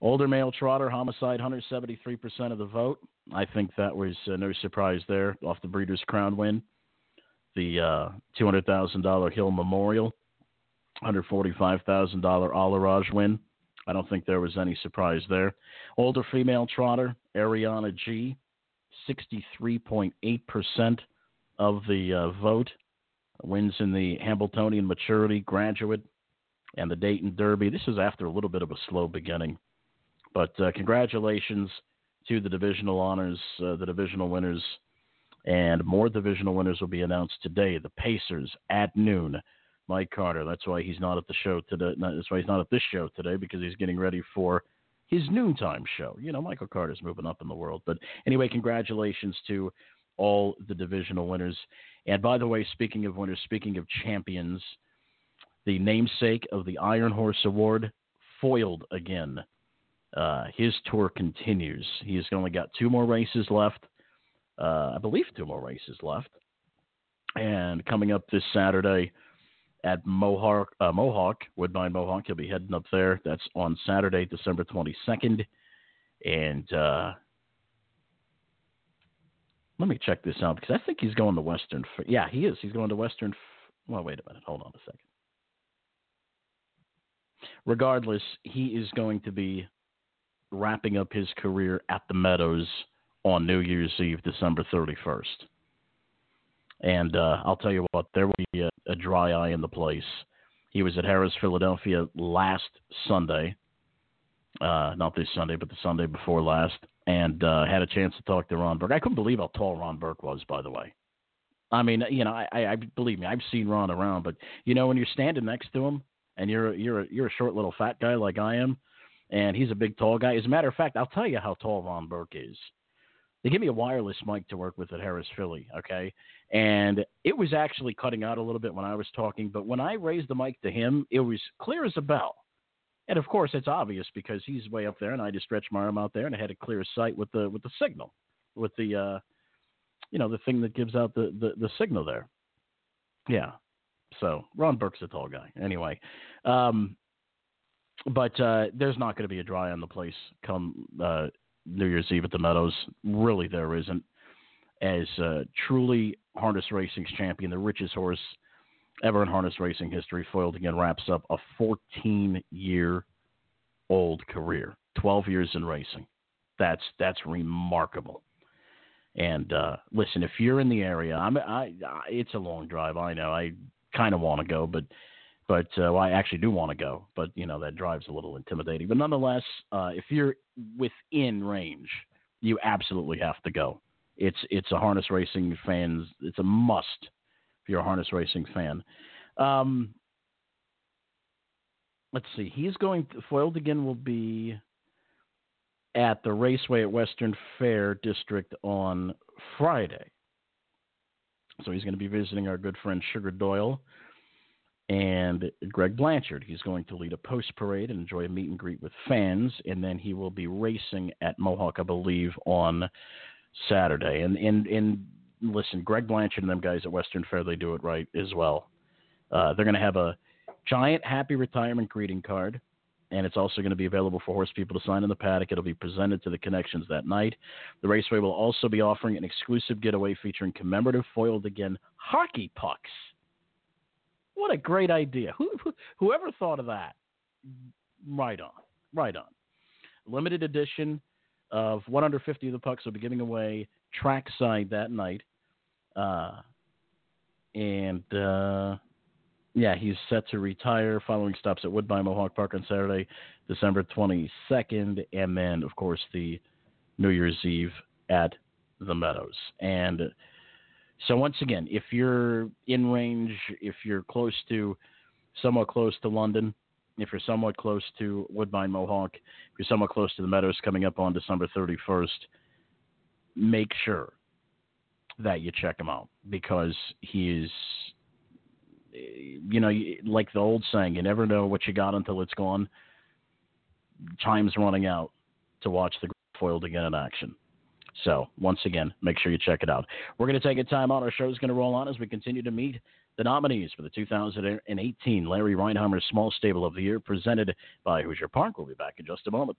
Older male trotter, homicide, 173% of the vote. I think that was uh, no surprise there off the Breeders' Crown win. The uh, $200,000 Hill Memorial, $145,000 Allerage win. I don't think there was any surprise there. Older female trotter, Ariana G, 63.8% of the uh, vote. Wins in the Hambletonian Maturity Graduate and the Dayton Derby. This is after a little bit of a slow beginning. But uh, congratulations to the divisional honors, uh, the divisional winners, and more divisional winners will be announced today. The Pacers at noon. Mike Carter. That's why he's not at the show today. That's why he's not at this show today because he's getting ready for his noontime show. You know, Michael Carter's moving up in the world. But anyway, congratulations to all the divisional winners. And by the way, speaking of winners, speaking of champions, the namesake of the Iron Horse Award foiled again. Uh, his tour continues. He's only got two more races left. Uh, I believe two more races left. And coming up this Saturday at Mohawk, uh, Mohawk, Woodbine Mohawk, he'll be heading up there. That's on Saturday, December 22nd. And uh, let me check this out because I think he's going to Western. Yeah, he is. He's going to Western. Well, wait a minute. Hold on a second. Regardless, he is going to be wrapping up his career at the Meadows on New Year's Eve, December 31st. And uh, I'll tell you what, there will be a, a, dry eye in the place. He was at Harrah's, Philadelphia last Sunday. Uh, not this Sunday, but the Sunday before last. And uh, had a chance to talk to Ron Burke. I couldn't believe how tall Ron Burke was, by the way. I mean, you know, I, I believe me, I've seen Ron around, but you know, when you're standing next to him and you're you're you're a short little fat guy like I am, and he's a big, tall guy. As a matter of fact, I'll tell you how tall Ron Burke is. They give me a wireless mic to work with at Harrah's Philly, okay? And it was actually cutting out a little bit when I was talking, but when I raised the mic to him, it was clear as a bell. And of course, it's obvious because he's way up there, and I just stretched my arm out there, and I had a clear sight with the with the signal, with the uh, you know the thing that gives out the, the the signal there. Yeah. So Ron Burke's a tall guy. Anyway, um, but uh, there's not going to be a dry on the place come uh, New Year's Eve at the Meadows. Really, there isn't. As uh, truly harness racing's champion, the richest horse ever in harness racing history, foiled again wraps up a 14 year old career, 12 years in racing. That's that's remarkable. And uh, listen, if you're in the area, I'm, I, I, it's a long drive. I know. I kind of want to go, but but uh, well, I actually do want to go, but you know that drive's a little intimidating. But nonetheless, uh, if you're within range, you absolutely have to go. it's it's a harness racing fans. It's a must if you're a harness racing fan. Um, let's see. He's going. Foiled again will be at the Raceway at Western Fair District on Friday. So he's going to be visiting our good friend Sugar Doyle and Greg Blanchard. He's going to lead a post parade and enjoy a meet and greet with fans, and then he will be racing at Mohawk, I believe, on Saturday. And and and listen, Greg Blanchard and them guys at Western Fair, they do it right as well. Uh, they're going to have a giant happy retirement greeting card and it's also going to be available for horse people to sign in the paddock. It'll be presented to the connections that night. The Raceway will also be offering an exclusive getaway featuring commemorative foiled again hockey pucks. What a great idea! Who, who, whoever thought of that? Right on, right on. Limited edition of 150 of the pucks will be giving away trackside that night, uh, and. Uh, yeah, he's set to retire following stops at Woodbine Mohawk Park on Saturday, December 22nd, and then, of course, the New Year's Eve at the Meadows. And so, once again, if you're in range, if you're close to, somewhat close to London, if you're somewhat close to Woodbine Mohawk, if you're somewhat close to the Meadows coming up on December 31st, make sure that you check him out because he is you know, like the old saying, you never know what you got until it's gone. Time's running out to watch the foiled again in action. So, once again, make sure you check it out. We're going to take a time out. Our show is going to roll on as we continue to meet the nominees for the 2018 Larry Rheinheimer Small Stable of the Year, presented by Hoosier Park. We'll be back in just a moment.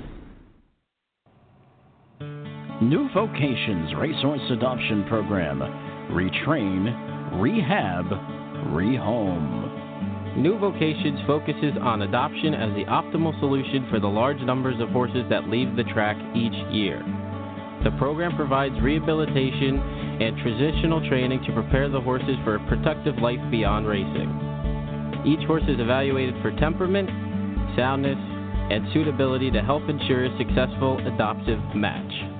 New Vocations Racehorse Adoption Program. Retrain, rehab, rehome. New Vocations focuses on adoption as the optimal solution for the large numbers of horses that leave the track each year. The program provides rehabilitation and transitional training to prepare the horses for a productive life beyond racing. Each horse is evaluated for temperament, soundness, and suitability to help ensure a successful adoptive match.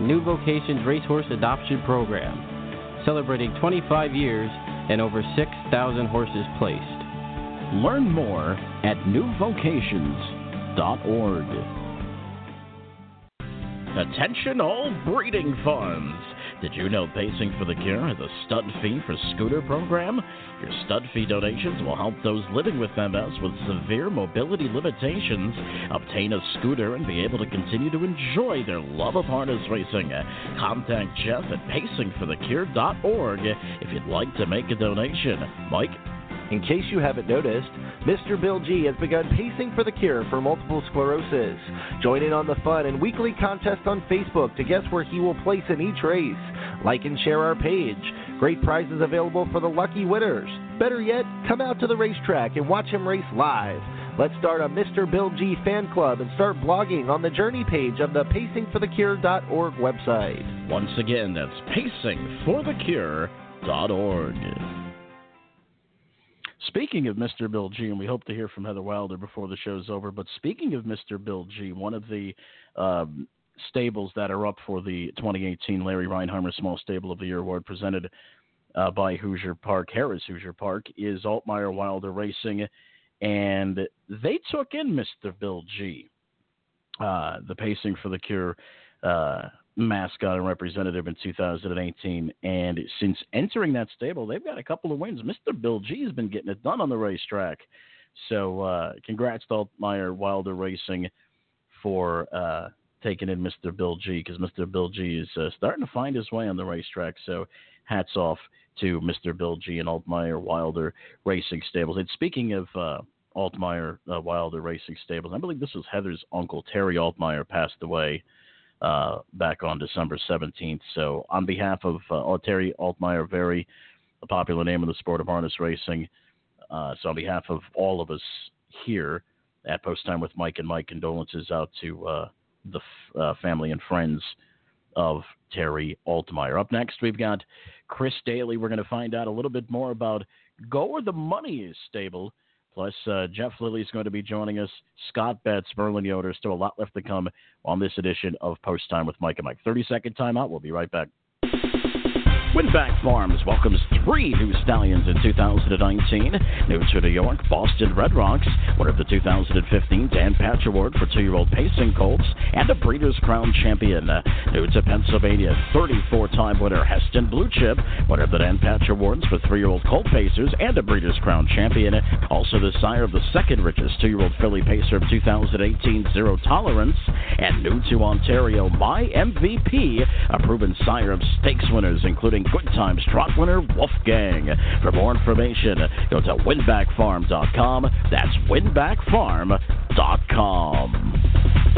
New Vocations Racehorse Adoption Program, celebrating 25 years and over 6,000 horses placed. Learn more at newvocations.org. Attention all breeding funds. Did you know Pacing for the Cure has a stud fee for scooter program? Your stud fee donations will help those living with MS with severe mobility limitations obtain a scooter and be able to continue to enjoy their love of harness racing. Contact Jeff at pacingforthecure.org if you'd like to make a donation. Mike? In case you haven't noticed, Mr. Bill G has begun pacing for the cure for multiple sclerosis. Join in on the fun and weekly contest on Facebook to guess where he will place in each race. Like and share our page. Great prizes available for the lucky winners. Better yet, come out to the racetrack and watch him race live. Let's start a Mr. Bill G fan club and start blogging on the journey page of the pacingforthecure.org website. Once again, that's pacingforthecure.org. Speaking of Mr. Bill G, and we hope to hear from Heather Wilder before the show's over, but speaking of Mr. Bill G, one of the um, stables that are up for the 2018 Larry Rheinheimer Small Stable of the Year Award presented uh, by Hoosier Park, Harrah's Hoosier Park, is Altmeyer Wilder Racing, and they took in Mr. Bill G, uh, the Pacing for the Cure uh, mascot and representative in 2018. And since entering that stable, they've got a couple of wins. Mr. Bill G has been getting it done on the racetrack. So uh, congrats to Altmeyer Wilder Racing for uh, taking in Mr. Bill G because Mr. Bill G is uh, starting to find his way on the racetrack. So hats off to Mr. Bill G and Altmeyer Wilder Racing Stables. And speaking of uh, Altmeyer uh, Wilder Racing Stables, I believe this was Heather's uncle Terry Altmeyer passed away uh, back on December 17th. So, on behalf of uh, Terry Altmeyer, very popular name in the sport of harness racing. Uh, so, on behalf of all of us here at Post Time with Mike and Mike, condolences out to uh, the f- uh, family and friends of Terry Altmeyer. Up next, we've got Chris Daley. We're going to find out a little bit more about Go Where the Money is Stable. Plus, uh, Jeff Lilley is going to be joining us. Scott Betts, Verlin Yoder. Still a lot left to come on this edition of Post Time with Mike and Mike. 30 second timeout. We'll be right back. Winbak Farms welcomes three new stallions in 2019. New to New York, Boston Red Rocks, winner of the 2015 Dan Patch Award for two-year-old pacing colts, and a Breeders' Crown champion. New to Pennsylvania, 34-time winner Heston Blue Chip, winner of the Dan Patch Awards for three-year-old colt pacers, and a Breeders' Crown champion. Also the sire of the second richest two-year-old filly pacer of 2018, Zero Tolerance, and new to Ontario, My MVP, a proven sire of stakes winners, including Good Times Trot winner Wolfgang. For more information, go to winbakfarm.com. That's winbakfarm.com.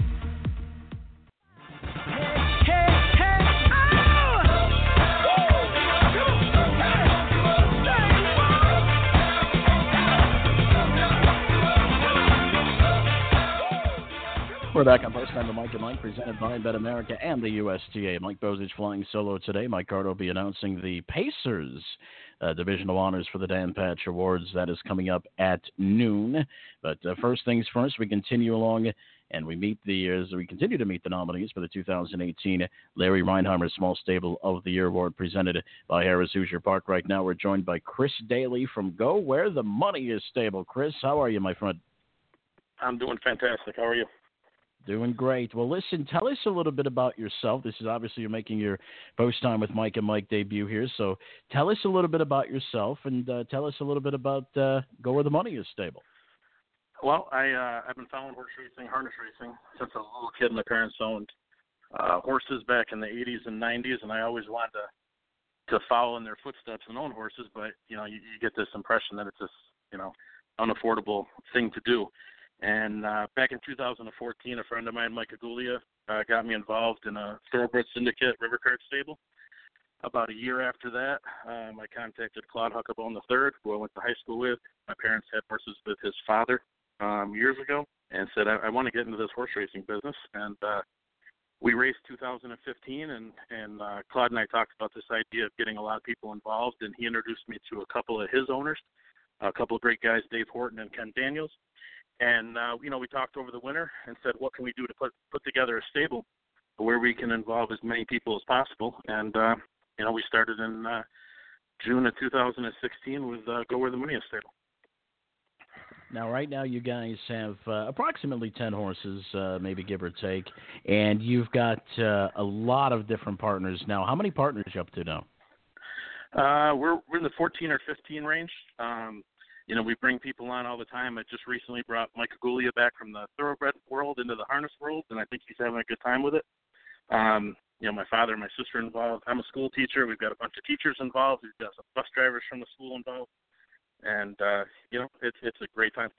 We're back on Post Time with Mike and Mike, presented by Bet America and the USTA. Mike Bozich flying solo today. Mike Carter will be announcing the Pacers uh, Divisional Honors for the Dan Patch Awards. That is coming up at noon. But uh, first things first, we continue along and we meet the as we continue to meet the nominees for the 2018 Larry Rheinheimer Small Stable of the Year Award presented by Harrah's Hoosier Park. Right now, we're joined by Chris Daley from Go Where the Money is Stable. Chris, how are you, my friend? I'm doing fantastic. How are you? Doing great. Well, listen, tell us a little bit about yourself. This is obviously you're making your post time with Mike and Mike debut here. So tell us a little bit about yourself and uh, tell us a little bit about uh, Go Where the Money is Stable. Well, I uh, I've been following horse racing, harness racing since I was a little kid. My parents owned uh, horses back in the 80s and 90s, and I always wanted to to follow in their footsteps and own horses. But you know, you, you get this impression that it's this you know unaffordable thing to do. And uh, back in 2014, a friend of mine, Mike Agulia, uh, got me involved in a thoroughbred syndicate river card stable. About a year after that, um, I contacted Claude Huckabone III, who I went to high school with. My parents had horses with his father um, years ago, and said, I, I want to get into this horse racing business. And uh, we raced 2015, and, and uh, Claude and I talked about this idea of getting a lot of people involved, and he introduced me to a couple of his owners, a couple of great guys, Dave Horton and Ken Daniels. And uh, you know, we talked over the winter and said, what can we do to put put together a stable where we can involve as many people as possible? And uh, you know, we started in uh, June of 2016 with uh, Go Where the Money is Stable. Now, right now, you guys have uh, approximately 10 horses, uh, maybe give or take, and you've got uh, a lot of different partners now. How many partners are you up to now? Uh, we're we're in the 14 or 15 range. Um, you know, we bring people on all the time. I just recently brought Mike Agulia back from the thoroughbred world into the harness world, and I think he's having a good time with it. Um, you know, my father and my sister involved. I'm a school teacher. We've got a bunch of teachers involved. We've got some bus drivers from the school involved, and uh, you know, it's it's a great time.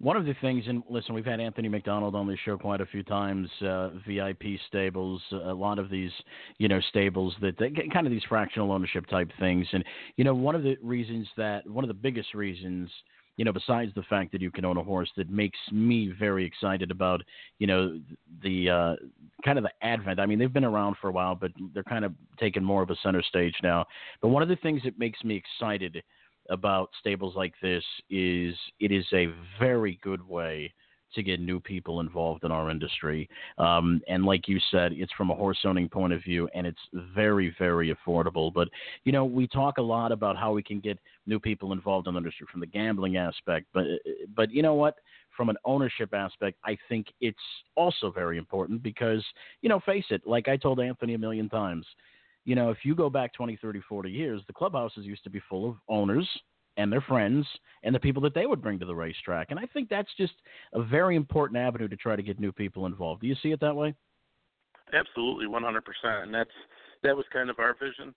One of the things, and listen, we've had Anthony McDonald on the show quite a few times. Uh, VIP stables, a lot of these, you know, stables that they kind of these fractional ownership type things. And you know, one of the reasons that one of the biggest reasons, you know, besides the fact that you can own a horse, that makes me very excited about, you know, the uh, kind of the advent. I mean, they've been around for a while, but they're kind of taking more of a center stage now. But one of the things that makes me excited about stables like this is it is a very good way to get new people involved in our industry. Um, and like you said, it's from a horse owning point of view, and it's very, very affordable. But you know, we talk a lot about how we can get new people involved in the industry from the gambling aspect, but but you know what? From an ownership aspect, I think it's also very important because you know, face it. Like I told Anthony a million times, you know, if you go back 20, 30, 40 years, the clubhouses used to be full of owners and their friends and the people that they would bring to the racetrack. And I think that's just a very important avenue to try to get new people involved. Do you see it that way? Absolutely, 100%. And that's that was kind of our vision.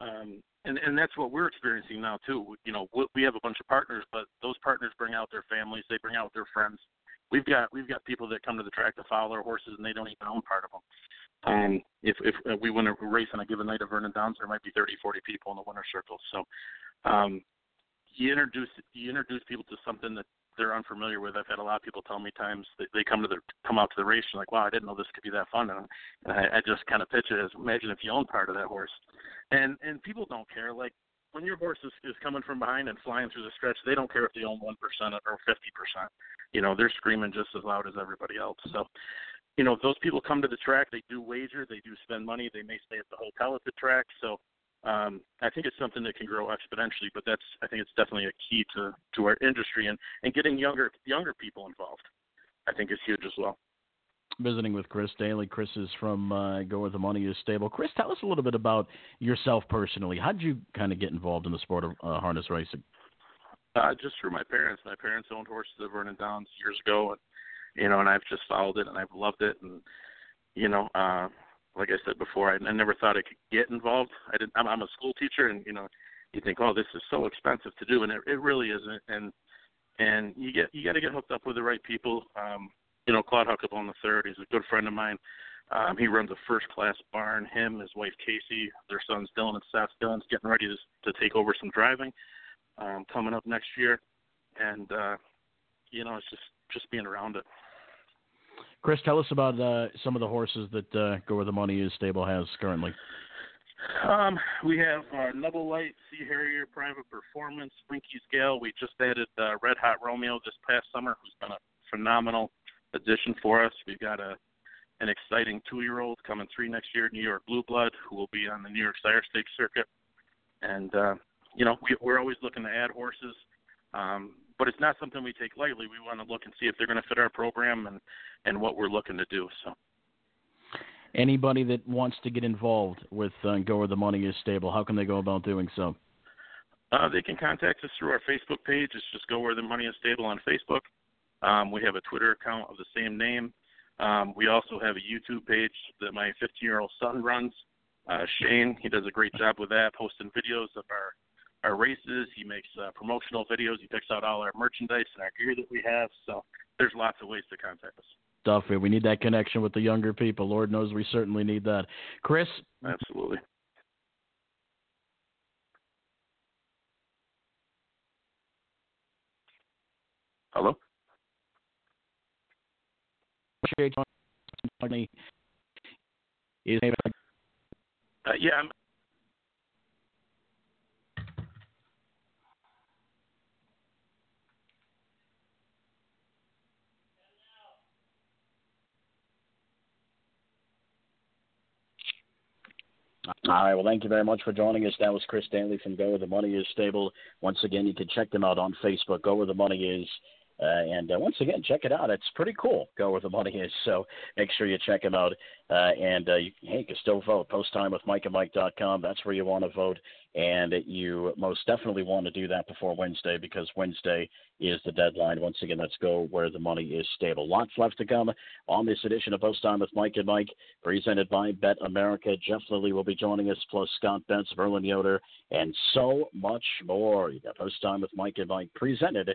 Um, and and that's what we're experiencing now too. You know, we have a bunch of partners, but those partners bring out their families, they bring out their friends. We've got we've got people that come to the track to follow their horses, and they don't even own part of them. Um, if if we win a race on a given night of Vernon Downs, there might be 30, 40 people in the winner's circle. So, um, you introduce you introduce people to something that they're unfamiliar with. I've had a lot of people tell me times that they come to the come out to the race and like, wow, I didn't know this could be that fun, and, and I, I just kind of pitch it as imagine if you own part of that horse, and and people don't care. Like when your horse is, is coming from behind and flying through the stretch, they don't care if they own one percent or fifty percent. You know, they're screaming just as loud as everybody else. So. You know, those people come to the track, they do wager, they do spend money, they may stay at the hotel at the track. So, um, I think it's something that can grow exponentially, but that's I think it's definitely a key to to our industry and and getting younger younger people involved. I think is huge as well. Visiting with Chris Daley. Chris is from uh, Go Where the Money Is Stable. Chris, tell us a little bit about yourself personally. How did you kind of get involved in the sport of uh, harness racing? Uh, just through my parents. My parents owned horses at Vernon Downs years ago, and you know, and I've just followed it and I've loved it, and you know, uh, like I said before, I, I never thought I could get involved. I didn't. I'm, I'm a school teacher, and you know, you think, oh, this is so expensive to do, and it, it really isn't. And and you get you got to get hooked up with the right people. Um, you know, Claude Huckable the third. He's a good friend of mine. Um, he runs a first class barn. Him, his wife Casey, their sons Dylan and Seth. Dylan's getting ready to to take over some driving um, coming up next year, and uh, you know, it's just just being around it. Chris, tell us about uh, some of the horses that uh, Go Where the Money Is stable has currently. Um, we have uh, Noble Light, Sea Harrier, Private Performance, Winky's Gale. We just added uh, Red Hot Romeo this past summer, who's been a phenomenal addition for us. We've got a an exciting two-year-old coming three next year, New York Blue Blood, who will be on the New York Sire Stakes circuit. And uh, you know, we, we're always looking to add horses. Um, but it's not something we take lightly. We want to look and see if they're going to fit our program and and what we're looking to do. So. Anybody that wants to get involved with uh, Go Where the Money Is Stable, how can they go about doing so? Uh, they can contact us through our Facebook page. It's just Go Where the Money Is Stable on Facebook. Um, we have a Twitter account of the same name. Um, we also have a YouTube page that my 15 year old son runs. Uh, Shane, he does a great job with that, posting videos of our our races. He makes uh, promotional videos. He picks out all our merchandise and our gear that we have. So there's lots of ways to contact us. Duffy, we need that connection with the younger people. Lord knows we certainly need that. Chris? Absolutely. Hello? Uh, yeah, I'm All right. Well, thank you very much for joining us. That was Chris Daley from Go Where the Money Is Stable. Once again, you can check them out on Facebook. Go Where the Money Is. Uh, and uh, once again, check it out. It's pretty cool. Go where the money is. So make sure you check them out. Uh, and uh, you, hey, you can still vote. Post time with MikeandMike.com. That's where you want to vote. And you most definitely want to do that before Wednesday because Wednesday is the deadline. Once again, let's go where the money is stable. Lots left to come on this edition of Post Time with Mike and Mike, presented by Bet America. Jeff Lilley will be joining us, plus Scott Betts, Verlin Yoder, and so much more. You got Post Time with Mike and Mike, presented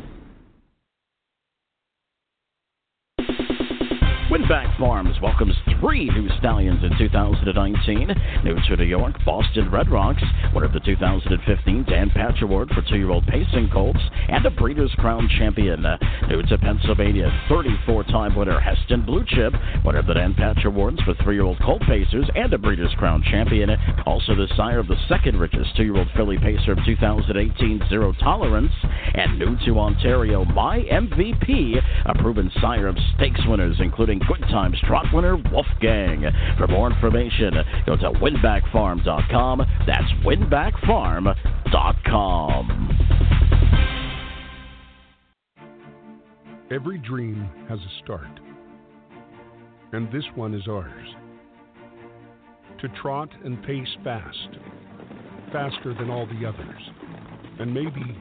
Winbak Farms welcomes three new stallions in 2019. New to New York, Boston Red Rocks, winner of the 2015 Dan Patch Award for two-year-old pacing colts, and a Breeders' Crown champion. Uh, new to Pennsylvania, 34-time winner Heston Blue Chip, winner of the Dan Patch Awards for three-year-old colt pacers and a Breeders' Crown champion. Also the sire of the second richest two-year-old filly pacer of 2018, Zero Tolerance, and new to Ontario, My MVP, a proven sire of stakes winners, including Good Times Trot winner Wolfgang. For more information, go to winbakfarm.com. That's winbakfarm.com. Every dream has a start, and this one is ours. To trot and pace fast, faster than all the others, and maybe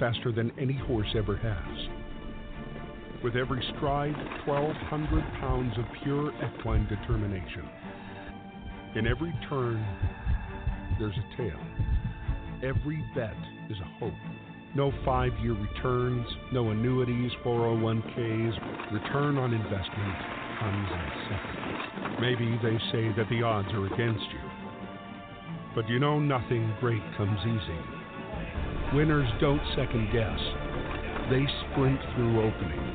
faster than any horse ever has. With every stride, 1,200 pounds of pure equine determination. In every turn, there's a tale. Every bet is a hope. No five year returns, no annuities, 401ks. Return on investment comes in seconds. Maybe they say that the odds are against you. But you know nothing great comes easy. Winners don't second guess. They sprint through openings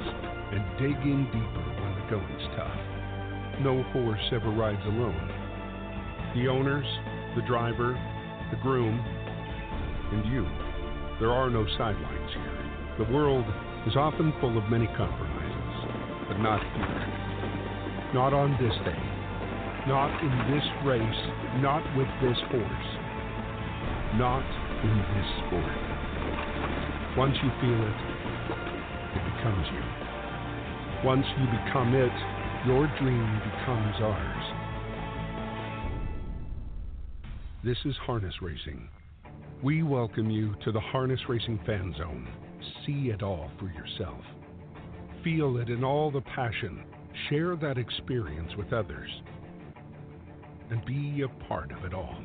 and dig in deeper when the going's tough. No horse ever rides alone. The owners, the driver, the groom, and you. There are no sidelines here. The world is often full of many compromises, but not here. Not on this day. Not in this race. Not with this horse. Not in this sport. Once you feel it, it becomes you. Once you become it, your dream becomes ours. This is harness racing. We welcome you to the Harness Racing Fan Zone. See it all for yourself. Feel it in all the passion. Share that experience with others. And be a part of it all.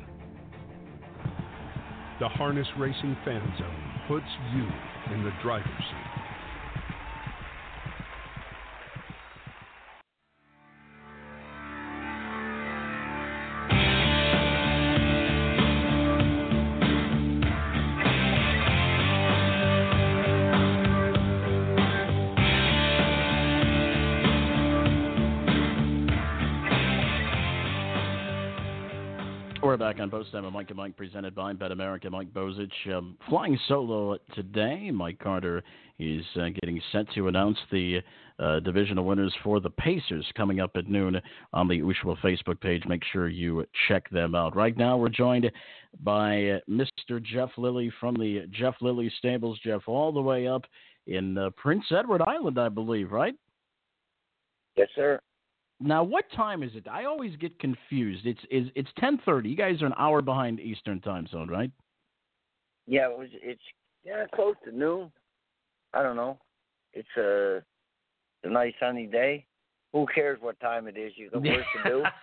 The Harness Racing Fan Zone puts you in the driver's seat. Back on Post Time with Mike and Mike, presented by Bet America. Mike Bozich um, flying solo today. Mike Carter is uh, getting set to announce the uh, divisional winners for the Pacers coming up at noon on the Ushua Facebook page. Make sure you check them out. Right now, we're joined by uh, Mr. Jeff Lilley from the Jeff Lilley Stables. Jeff, all the way up in uh, Prince Edward Island, I believe, right? Yes, sir. Now, what time is it? I always get confused. It's it's it's ten thirty. You guys are an hour behind Eastern Time Zone, right? Yeah, it was. It's yeah, close to noon. I don't know. It's a, a nice sunny day. Who cares what time it is? You got work to do. [LAUGHS]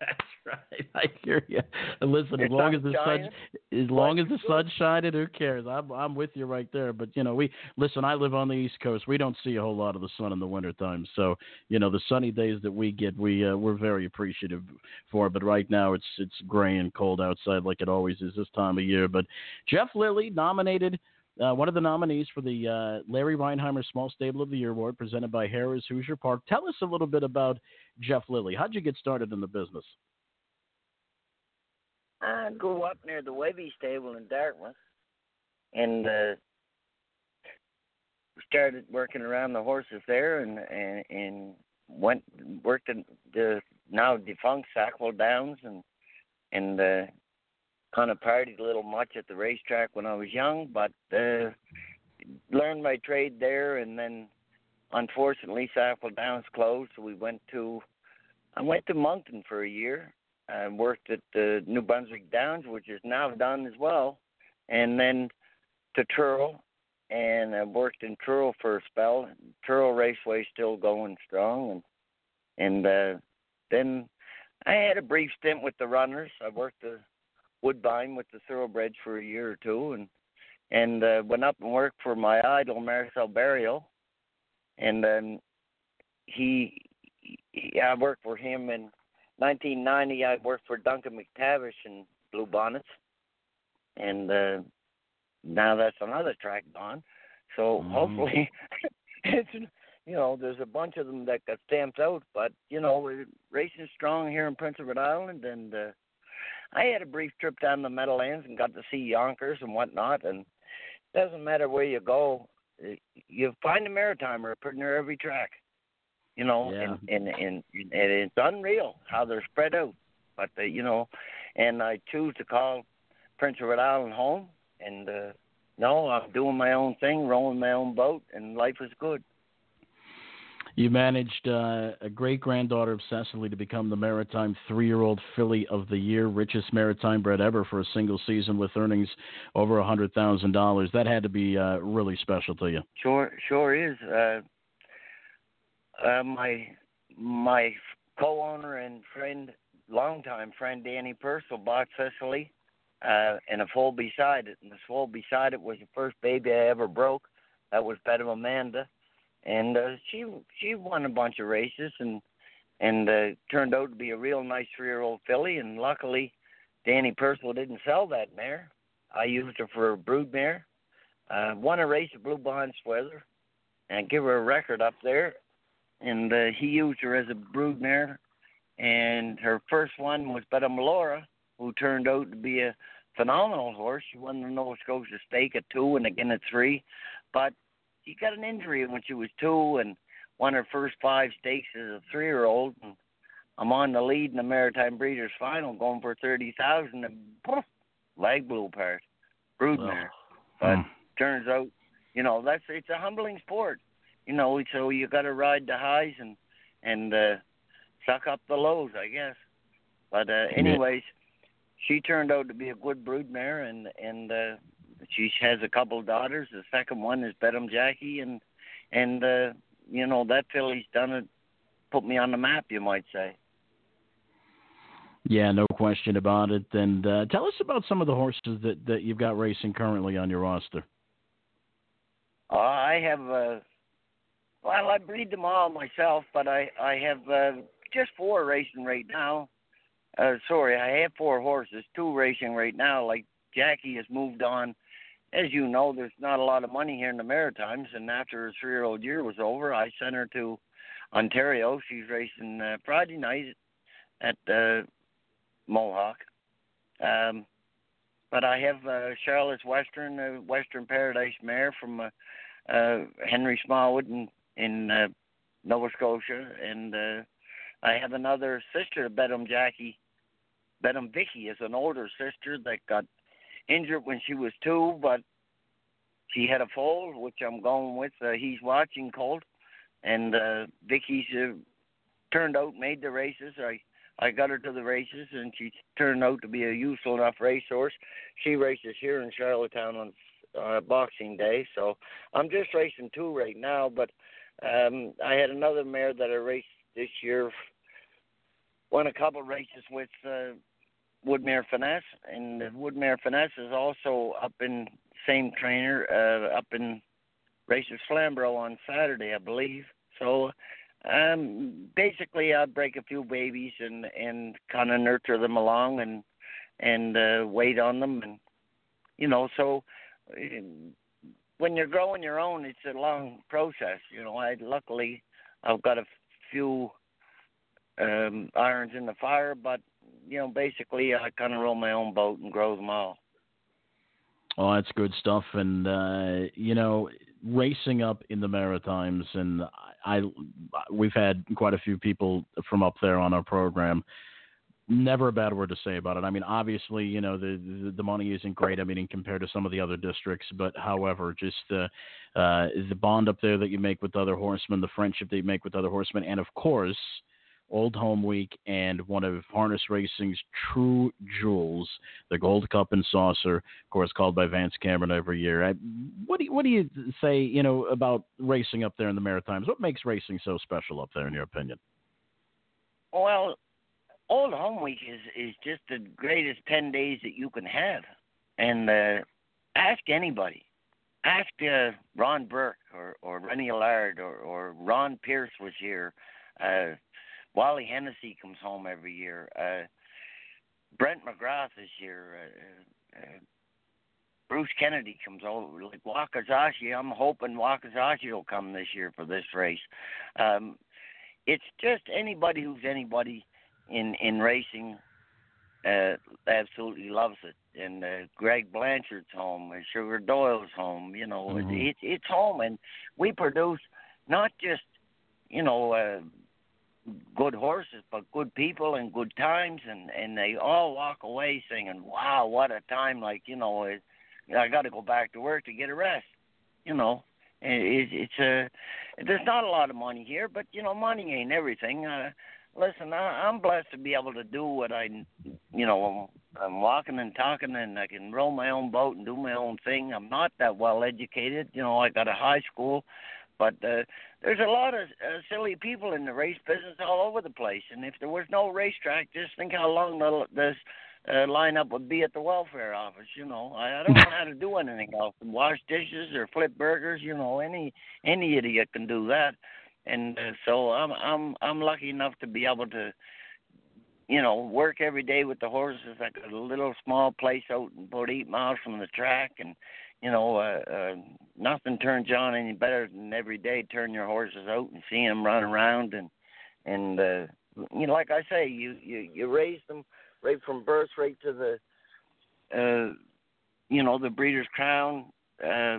That's right. [LAUGHS] I hear you. And listen, as long as the sun, as long as the sun's shining, who cares? I'm I'm with you right there. But you know, we listen. I live on the East Coast. We don't see a whole lot of the sun in the wintertime. So you know, the sunny days that we get, we uh, we're very appreciative for. But right now, it's it's gray and cold outside, like it always is this time of year. But Jeff Lilley nominated. Uh, one of the nominees for the uh, Larry Rheinheimer Small Stable of the Year Award presented by Harrah's Hoosier Park. Tell us a little bit about Jeff Lilley. How'd you get started in the business? I grew up near the Webby stable in Dartmouth, and uh, started working around the horses there, and and, and went worked in the now defunct Sackville Downs, and and uh, kind of partied a little much at the racetrack when I was young, but uh, learned my trade there, and then unfortunately Sackville Downs closed, so we went to I went to Moncton for a year. I worked at the New Brunswick Downs, which is now done as well, and then to Truro, and I worked in Truro for a spell. Truro Raceway still going strong, and and uh, then I had a brief stint with the runners. I worked the Woodbine with the thoroughbreds for a year or two, and and uh, went up and worked for my idol Marcel Barrieau, and then he yeah, I worked for him in 1990. I worked for Duncan McTavish in Blue Bonnets, and uh, now that's another track gone. So Mm-hmm. hopefully, [LAUGHS] it's you know there's a bunch of them that got stamped out, but you know we're racing strong here in Prince Edward Island, and uh, I had a brief trip down the Meadowlands and got to see Yonkers and whatnot, and it doesn't matter where you go, you find a Maritimer pretty near every track. You know, Yeah. and, and and and it's unreal how they're spread out. But uh, you know, and I choose to call Prince Edward Island home, and uh, no, I'm doing my own thing, rowing my own boat, and life is good. You managed uh, a great granddaughter of Cecily to become the Maritime three year old filly of the year, richest Maritime bred ever for a single season with earnings over a $100,000. That had to be uh, really special to you. Sure, sure is. Uh, uh, my my co-owner and friend, longtime friend Danny Purcell bought Cecily, uh, and a foal beside it, and the foal beside it was the first baby I ever broke. That was Better Amanda, and uh, she she won a bunch of races and and uh, turned out to be a real nice three-year-old filly. And luckily, Danny Purcell didn't sell that mare. I used her for a brood mare. Uh, won a race at Blue Bonds weather, and give her a record up there. And uh, he used her as a brood mare. And her first one was Betta Melora, who turned out to be a phenomenal horse. She won the Nova Scotia Stake at two and again at three. But she got an injury when she was two and won her first five stakes as a three year old. And I'm on the lead in the Maritime Breeders' Final, going for 30000 and poof, leg blew apart. Brood mare. But turns out, you know, that's it's a humbling sport. You know, so you got to ride the highs and and uh, suck up the lows, I guess. But uh, anyways, she turned out to be a good brood mare, and and uh, she has a couple daughters. The second one is Bedham Jackie, and and uh, you know that filly's done it, put me on the map, you might say. Yeah, no question about it. And uh, tell us about some of the horses that, that you've got racing currently on your roster. Uh, I have, uh, well, I breed them all myself, but I I have uh, just four racing right now. Uh, sorry, I have four horses, two racing right now. Like Jackie has moved on. As you know, there's not a lot of money here in the Maritimes, and after her three-year-old year was over, I sent her to Ontario. She's racing uh, Friday night at uh, Mohawk. Um, but I have uh, Charlotte's Western, uh, Western Paradise mare from uh, uh, Henry Smallwood in, in uh, Nova Scotia, and uh, I have another sister to Bedham Jackie. Bedham Vicky is an older sister that got injured when she was two, but she had a foal, which I'm going with. Uh, he's watching Colt, and uh, Vicky's uh, turned out, made the races. I I got her to the races, and she turned out to be a useful enough racehorse. She races here in Charlottetown on uh, Boxing Day, so I'm just racing two right now. But um, I had another mare that I raced this year, won a couple races with uh, Woodmere Finesse, and the Woodmere Finesse is also up in same trainer uh, up in races Flamborough on Saturday, I believe. So um basically i break a few babies and and kind of nurture them along and and uh wait on them and you know so uh, when you're growing your own it's a long process you know i luckily i've got a few um irons in the fire but you know basically i kind of roll my own boat and grow them all Oh, that's good stuff. And uh, you know, racing up in the Maritimes, and I, we've had quite a few people from up there on our program. Never a bad word to say about it. I mean, obviously, you know, the the, the money isn't great. I mean, compared to some of the other districts, but however, just uh, uh, the bond up there that you make with other horsemen, the friendship that you make with other horsemen, and of course, Old Home Week and one of harness racing's true jewels, the Gold Cup and Saucer, of course, called by Vance Cameron every year. I, what do you, what do you say, you know, about racing up there in the Maritimes? What makes racing so special up there, in your opinion? Well, Old Home Week is is just the greatest ten days that you can have, and uh, ask anybody. Ask uh, Ron Burke or or Rennie Allard or or Ron Pierce was here. Uh, Wally Hennessy comes home every year. Uh, Brent MacGrath this year. Uh, uh, Bruce Kennedy comes over. Like Wakizashi, I'm hoping Wakizashi will come this year for this race. Um, it's just anybody who's anybody in in racing uh, absolutely loves it. And uh, Greg Blanchard's home, and Sugar Doyle's home. You know, mm-hmm. it, it, it's home, and we produce not just you know uh, good horses, but good people and good times, and and they all walk away singing, "Wow, what a time!" Like you know, it, I got to go back to work to get a rest. You know, it, it's a there's not a lot of money here, but you know, money ain't everything. Uh, listen, I, I'm blessed to be able to do what I, you know, I'm, I'm walking and talking, and I can row my own boat and do my own thing. I'm not that well educated, you know. I got a high school, but uh, there's a lot of uh, silly people in the race business all over the place. And if there was no racetrack, just think how long the, this uh, lineup would be at the welfare office. You know, I, I don't know how to do anything else. Wash dishes or flip burgers. You know, any any idiot can do that and uh, so I'm I'm I'm lucky enough to be able to, you know, work every day with the horses. I got a little small place out about eight miles from the track, and you know, uh, uh, nothing turns on any better than every day turn your horses out and see them run around and and uh, you know, like I say, you you you raise them right from birth right to the, uh, you know, the Breeders' Crown. Uh,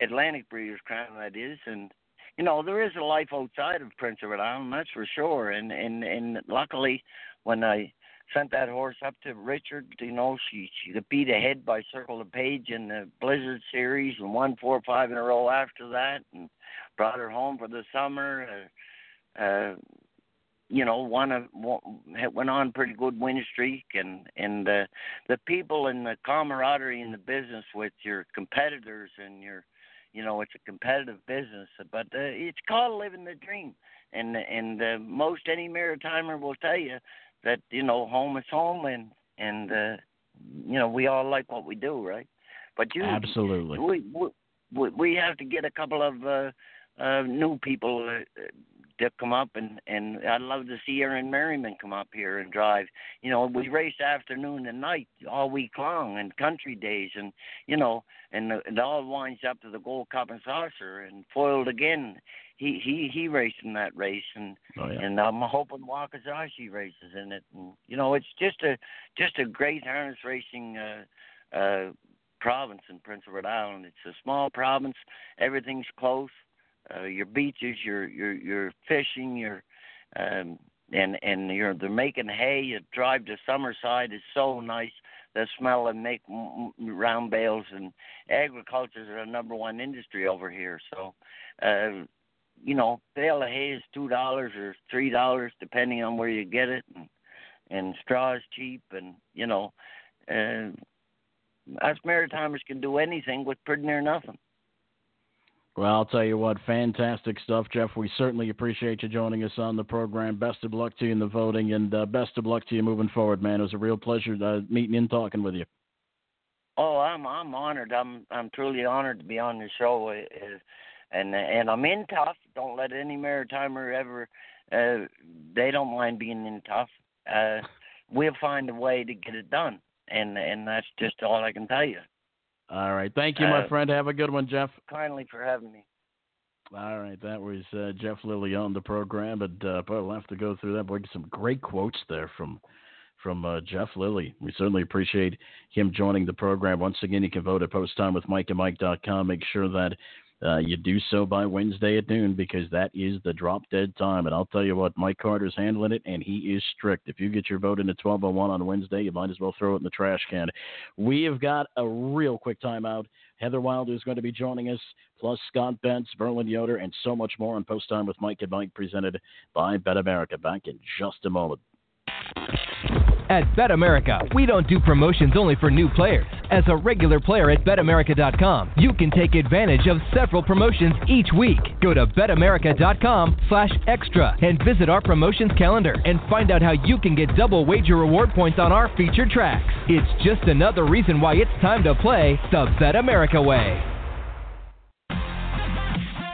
Atlantic Breeders' Crown, that is, and you know, there is a life outside of Prince Edward Island, that's for sure. And and and luckily, when I sent that horse up to Richard, you know, she she got beat ahead by Circle the Page in the Blizzard Series and won four five in a row after that, and brought her home for the summer. Uh, uh, you know, won a went on pretty good win streak, and and uh, the people and the camaraderie in the business with your competitors and your you know it's a competitive business, but uh, it's called living the dream. And and uh, most any maritimer will tell you that you know home is home, and and uh, you know we all like what we do, right? But you absolutely we we, we have to get a couple of uh, uh, new people uh, to come up and and I'd love to see Aaron Merriman come up here and drive. You know, we race afternoon and night all week long and country days and you know and it all winds up to the Gold Cup and Saucer and foiled again. He he he raced in that race and oh, yeah. and I'm hoping Wakizashi races in it and you know it's just a just a great harness racing uh uh province in Prince Edward Island. It's a small province, everything's close uh, your beaches, your your your fishing, your um, and and you're they're making hay. You drive to Summerside is so nice. The smell and make round bales and agriculture is the number one industry over here. So, uh, you know, bale of hay is two dollars or three dollars depending on where you get it, and and straw is cheap, and you know, uh, us Maritimers can do anything with pretty near nothing. Well, I'll tell you what, fantastic stuff, Jeff. We certainly appreciate you joining us on the program. Best of luck to you in the voting, and uh, best of luck to you moving forward, man. It was a real pleasure uh, meeting and talking with you. Oh, I'm I'm honored. I'm I'm truly honored to be on the show, and and I'm in tough. Don't let any maritimer ever. Uh, they don't mind being in tough. Uh, we'll find a way to get it done, and and that's just all I can tell you. All right. Thank you, my uh, friend. Have a good one, Jeff. Kindly for having me. All right, that was uh, Jeff Lilley on the program, but uh, we'll have to go through that. Boy, some great quotes there from from uh, Jeff Lilley. We certainly appreciate him joining the program. Once again, you can vote at posttimewithmikeandmike.com. Make sure that uh, you do so by Wednesday at noon because that is the drop dead time. And I'll tell you what, Mike Carter's handling it, and he is strict. If you get your vote in at 1201 on Wednesday, you might as well throw it in the trash can. We have got a real quick timeout. Heather Wilder is going to be joining us, plus Scott Betts, Verlin Yoder, and so much more on Post Time with Mike and Mike, presented by Bet America. Back in just a moment. At Bet America, we don't do promotions only for new players. As a regular player at BetAmerica.com, you can take advantage of several promotions each week. Go to BetAmerica.com slash extra and visit our promotions calendar and find out how you can get double wager reward points on our featured tracks. It's just another reason why it's time to play the Bet America way.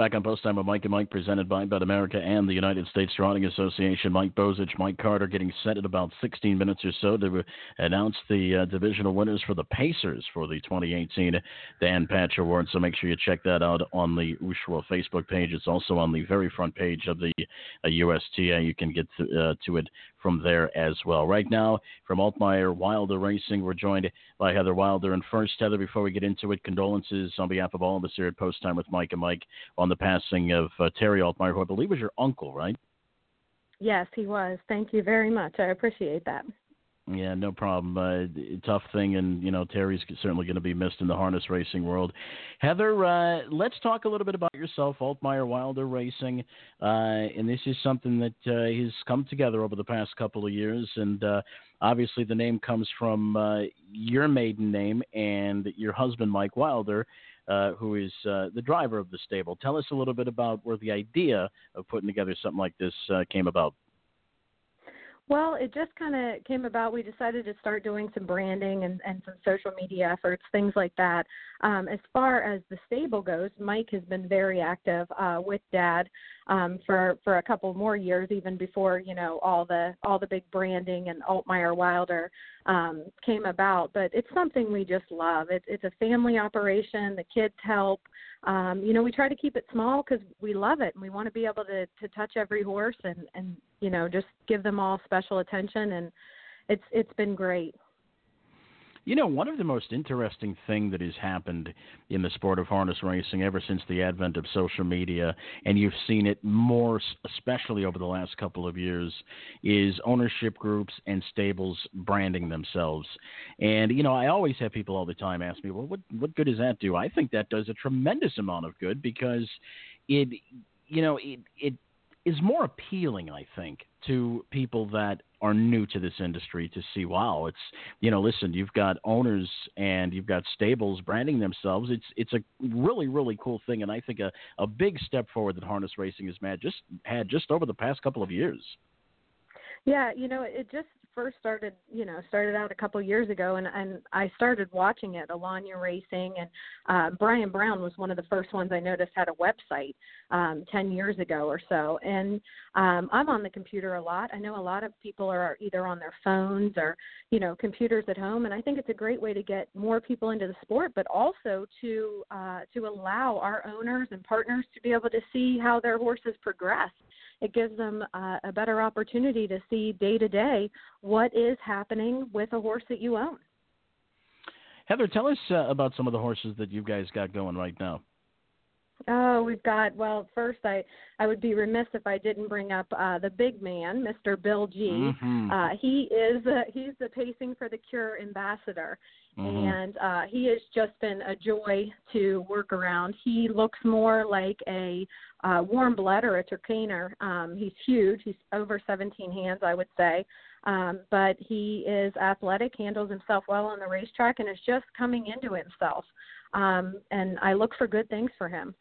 Back on Post Time with Mike and Mike, presented by Bet America and the United States Trotting Association. Mike Bozich, Mike Carter getting set in about 16 minutes or so to announce the uh, divisional winners for the Pacers for the 2018 Dan Patch Award. So make sure you check that out on the Ushawa Facebook page. It's also on the very front page of the uh, USTA. You can get to, uh, to it from there as well. Right now, from Altmeyer Wilder Racing, we're joined by Heather Wilder. And first, Heather, before we get into it, condolences on behalf of all of us here at Post Time with Mike and Mike on the passing of uh, Terry Altmeyer, who I believe was your uncle, right? Yes, he was. Thank you very much. I appreciate that. Yeah, no problem. Uh, tough thing, and you know Terry's certainly going to be missed in the harness racing world. Heather, uh, let's talk a little bit about yourself, Altmeyer Wilder Racing, uh, and this is something that uh, has come together over the past couple of years, and uh, obviously the name comes from uh, your maiden name and your husband Mike Wilder. Uh, who is uh, the driver of the stable? Tell us a little bit about where the idea of putting together something like this uh, came about. Well, it just kind of came about. We decided to start doing some branding and, and some social media efforts, things like that. Um, as far as the stable goes, Mike has been very active uh, with Dad um, for for a couple more years, even before you know all the all the big branding and Altmeyer Wilder um, came about. But it's something we just love. It's it's a family operation. The kids help. Um, you know, we try to keep it small because we love it and we want to be able to to touch every horse and and you know just give them all special attention and it's it's been great. You know, one of the most interesting thing that has happened in the sport of harness racing ever since the advent of social media, and you've seen it more, especially over the last couple of years, is ownership groups and stables branding themselves. And you know, I always have people all the time ask me, "Well, what what good does that do?" I think that does a tremendous amount of good because it, you know, it it is more appealing, I think, to people that are new to this industry to see, wow, it's you know, listen, you've got owners and you've got stables branding themselves. It's it's a really really cool thing, and I think a a big step forward that harness racing has made just had just over the past couple of years. Yeah, you know, it just first started, you know, started out a couple years ago, and and I started watching it, Alanya Racing, and uh, Brian Brown was one of the first ones I noticed had a website um, ten years ago or so. And um, I'm on the computer a lot. I know a lot of people are either on their phones or you know computers at home, and I think it's a great way to get more people into the sport, but also to uh, to allow our owners and partners to be able to see how their horses progress it gives them uh, a better opportunity to see day to day what is happening with a horse that you own. Heather, tell us uh, about some of the horses that you guys got going right now. Oh, we've got well. First, I I would be remiss if I didn't bring up uh, the big man, Mr. Bill G. Mm-hmm. Uh, he is uh, he's the pacing for the Cure ambassador, mm-hmm. and uh, he has just been a joy to work around. He looks more like a uh, warm blood or a Trakehner. Um, he's huge. He's over 17 hands, I would say. Um, but he is athletic, handles himself well on the racetrack, and is just coming into himself. Um, and I look for good things for him.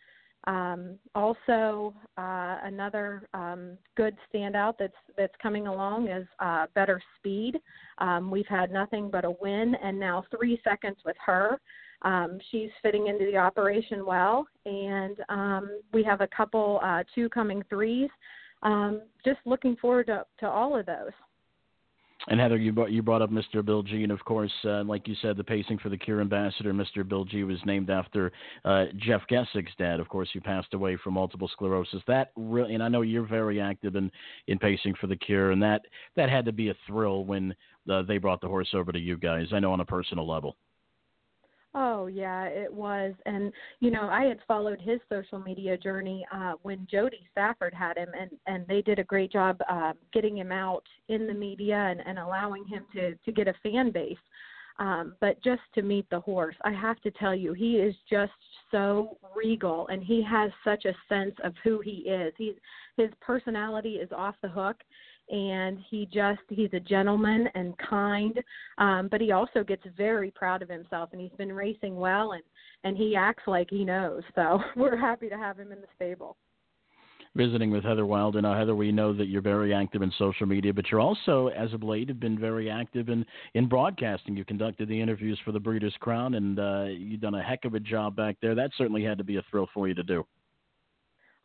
Um, also, uh, another um, good standout that's that's coming along is uh, Better Speed. Um, we've had nothing but a win, and now three seconds with her. Um, she's fitting into the operation well, and um, we have a couple uh, two coming threes. Um, just looking forward to, to all of those. And Heather, you brought, you brought up Mr. Bill G, and of course, uh, like you said, the pacing for the Cure Ambassador, Mr. Bill G, was named after uh, Jeff Gessig's dad. Of course, who passed away from multiple sclerosis. That really, and I know you're very active in in pacing for the Cure, and that that had to be a thrill when uh, they brought the horse over to you guys. I know on a personal level. Oh yeah, it was, and you know I had followed his social media journey uh, when Jody Stafford had him, and and they did a great job uh, getting him out in the media and, and allowing him to to get a fan base. Um, but just to meet the horse, I have to tell you, he is just so regal and he has such a sense of who he is. He's his personality is off the hook and he just he's a gentleman and kind um but he also gets very proud of himself and he's been racing well and and he acts like he knows so [LAUGHS] we're happy to have him in the stable visiting with Heather Wilder. Now, Heather, we know that you're very active in social media, but you're also, as of late, have been very active in, in broadcasting. You conducted the interviews for the Breeders' Crown, and uh, you've done a heck of a job back there. That certainly had to be a thrill for you to do.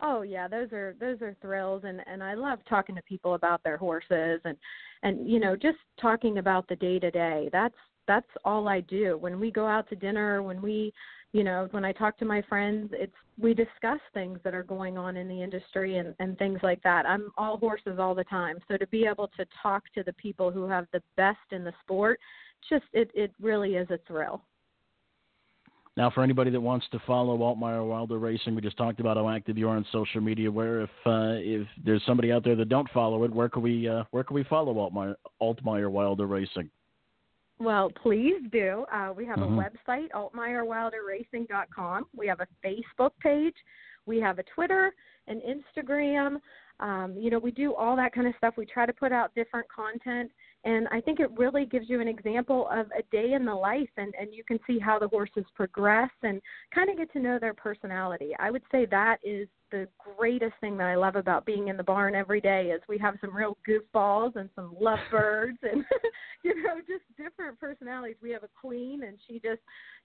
Oh yeah, those are those are thrills and and I love talking to people about their horses and and you know just talking about the day to day. That's that's all I do. When we go out to dinner, when we you know, when I talk to my friends, it's we discuss things that are going on in the industry and and things like that. I'm all horses all the time. So to be able to talk to the people who have the best in the sport, just it it really is a thrill. Now, for anybody that wants to follow Altmeyer Wilder Racing, we just talked about how active you are on social media. Where, if uh, if there's somebody out there that don't follow it, where can we uh, where can we follow Altmeyer, Altmeyer Wilder Racing? Well, please do. Uh, we have Mhm. a website, altmeyerwilderracing.com. We have a Facebook page. We have a Twitter, an Instagram. Um, you know, we do all that kind of stuff. We try to put out different content, and I think it really gives you an example of a day in the life, and and you can see how the horses progress and kind of get to know their personality. I would say that is the greatest thing that I love about being in the barn every day is we have some real goofballs and some lovebirds and [LAUGHS] you know just different personalities. We have a queen and she just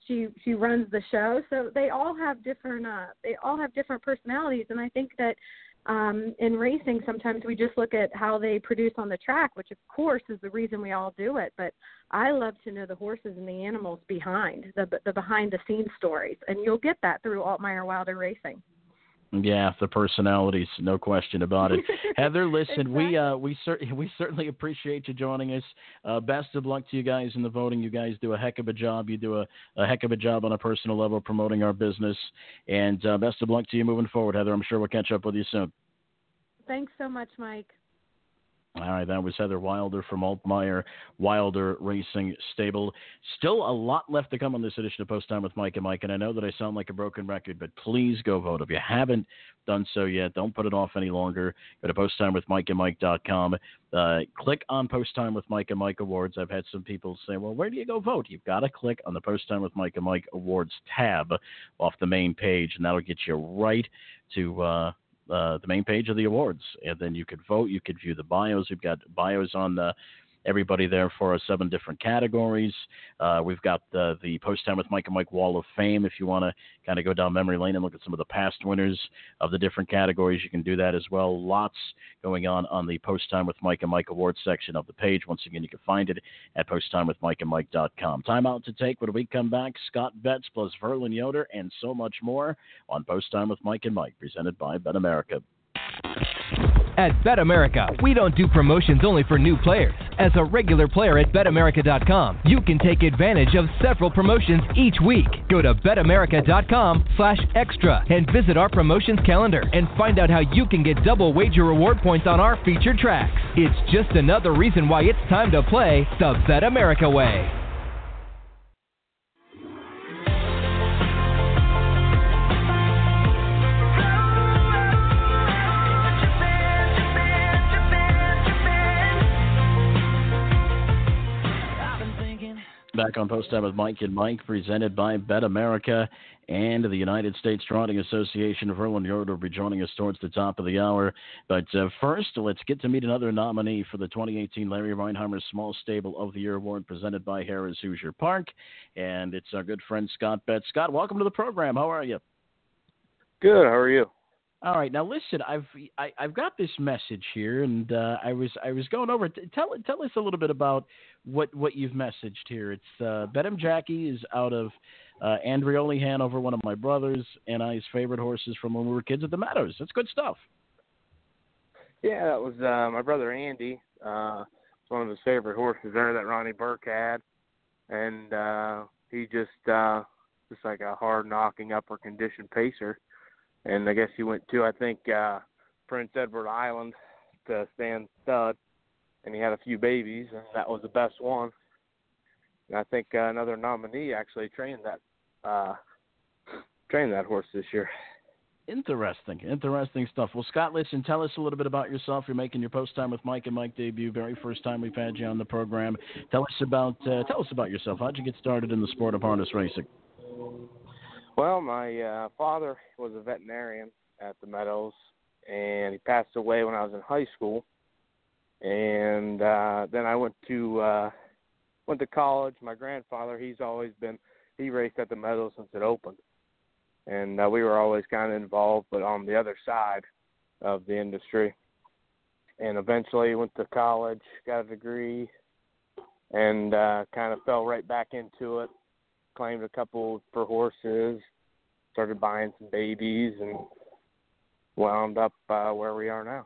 she she runs the show. So they all have different uh they all have different personalities and I think that um in racing sometimes we just look at how they produce on the track, which of course is the reason we all do it, but I love to know the horses and the animals behind the the behind the scenes stories and you'll get that through Altmeyer Wilder Racing. Yeah, the personalities, no question about it. [LAUGHS] Heather, listen, we uh, we cer- [LAUGHS] we certainly appreciate you joining us. Uh, best of luck to you guys in the voting. You guys do a heck of a job. You do a, a heck of a job on a personal level promoting our business, and uh, best of luck to you moving forward, Heather. I'm sure we'll catch up with you soon. Thanks so much, Mike. All right, that was Heather Wilder from Altmeyer Wilder Racing Stable. Still a lot left to come on this edition of Post Time with Mike and Mike, and I know that I sound like a broken record, but please go vote. If you haven't done so yet, don't put it off any longer. Go to posttimewithmikeandmike.com. Uh, click on Post Time with Mike and Mike Awards. I've had some people say, well, where do you go vote? You've got to click on the Post Time with Mike and Mike Awards tab off the main page, and that'll get you right to. Uh, uh, the main page of the awards, and then you could vote. You could view the bios. We've got bios on the everybody there for our seven different categories. Uh, we've got the, the Post Time with Mike and Mike Wall of Fame. If you want to kind of go down memory lane and look at some of the past winners of the different categories, you can do that as well. Lots going on on the Post Time with Mike and Mike Awards section of the page. Once again, you can find it at posttimewithmikeandmike.com. Time out to take when we come back. Scott Betts plus Verlin Yoder and so much more on Post Time with Mike and Mike, presented by Bet America. At Bet America, we don't do promotions only for new players. As a regular player at BetAmerica.com, you can take advantage of several promotions each week. Go to BetAmerica.com slash extra and visit our promotions calendar and find out how you can get double wager reward points on our featured tracks. It's just another reason why it's time to play the Bet America way. Back on Post Time with Mike and Mike, presented by Bet America and the United States Trotting Association. Verlin Yoder will be joining us towards the top of the hour. But uh, first, let's get to meet another nominee for the 2018 Larry Rheinheimer Small Stable of the Year Award, presented by Harrah's Hoosier Park. And it's our good friend Scott Betts. Scott, welcome to the program. How are you? Good. How are you? All right, now listen. I've I, have i have got this message here, and uh, I was I was going over. Tell tell us a little bit about what what you've messaged here. It's uh, Bedham Jackie is out of uh, Andreoli, Hanover, one of my brothers and I's favorite horses from when we were kids at the Meadows. That's good stuff. Yeah, that was uh, my brother Andy. Uh, it's one of his favorite horses there that Ronnie Burke had, and uh, he just uh, just like a hard knocking upper condition pacer and I guess he went to I think uh Prince Edward Island to stand stud, and he had a few babies, and that was the best one. And I think uh, another nominee actually trained that uh train that horse this year. Interesting, interesting stuff. Well, Scott, listen, tell us a little bit about yourself. You're making your post time with Mike and Mike debut, very first time we've had you on the program. Tell us about uh, tell us about yourself. How'd you get started in the sport of harness racing? Well, my uh, father was a veterinarian at the Meadows, and he passed away when I was in high school. And uh, then I went to uh, went to college. My grandfather, he's always been he raced at the Meadows since it opened and uh, we were always kind of involved, but on the other side of the industry. And eventually went to college, got a degree, and uh, kind of fell right back into it. Claimed a couple for horses, started buying some babies, and wound up uh, where we are now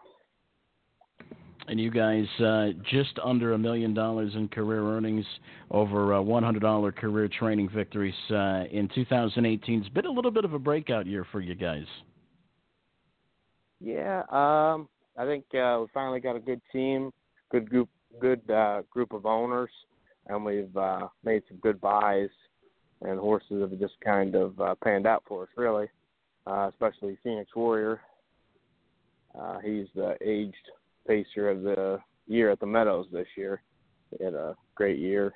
and you guys uh, just under a million dollars in career earnings, over uh, $100 career training victories uh, in 2018. It's been a little bit of a breakout year for you guys. Yeah, um, I think uh, we finally got a good team, good group, good uh, group of owners, and we've uh, made some good buys, and horses have just kind of uh, panned out for us, really. Uh, especially Phoenix Warrior. Uh, he's the aged pacer of the year at the Meadows this year. He had a great year.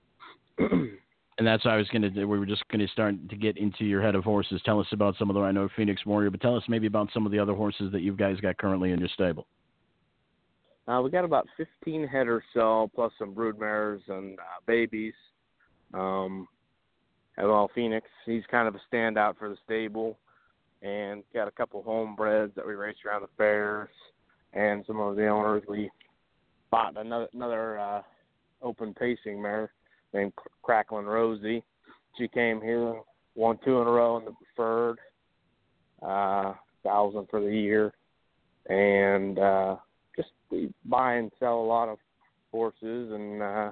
[CLEARS THROAT] and that's what I was going to. do. We were just going to start to get into your head of horses. Tell us about some of the. I know Phoenix Warrior, but tell us maybe about some of the other horses that you guys got currently in your stable. Uh, we got about 15 head or so, plus some brood mares and uh, babies. Um, well, Phoenix, he's kind of a standout for the stable, and got a couple homebreds that we race around the fairs and some of the owners. We bought another another uh, open pacing mare named Cracklin Rosie. She came here, won two in a row in the preferred, uh, thousand for the year, and uh, just we buy and sell a lot of horses, and uh,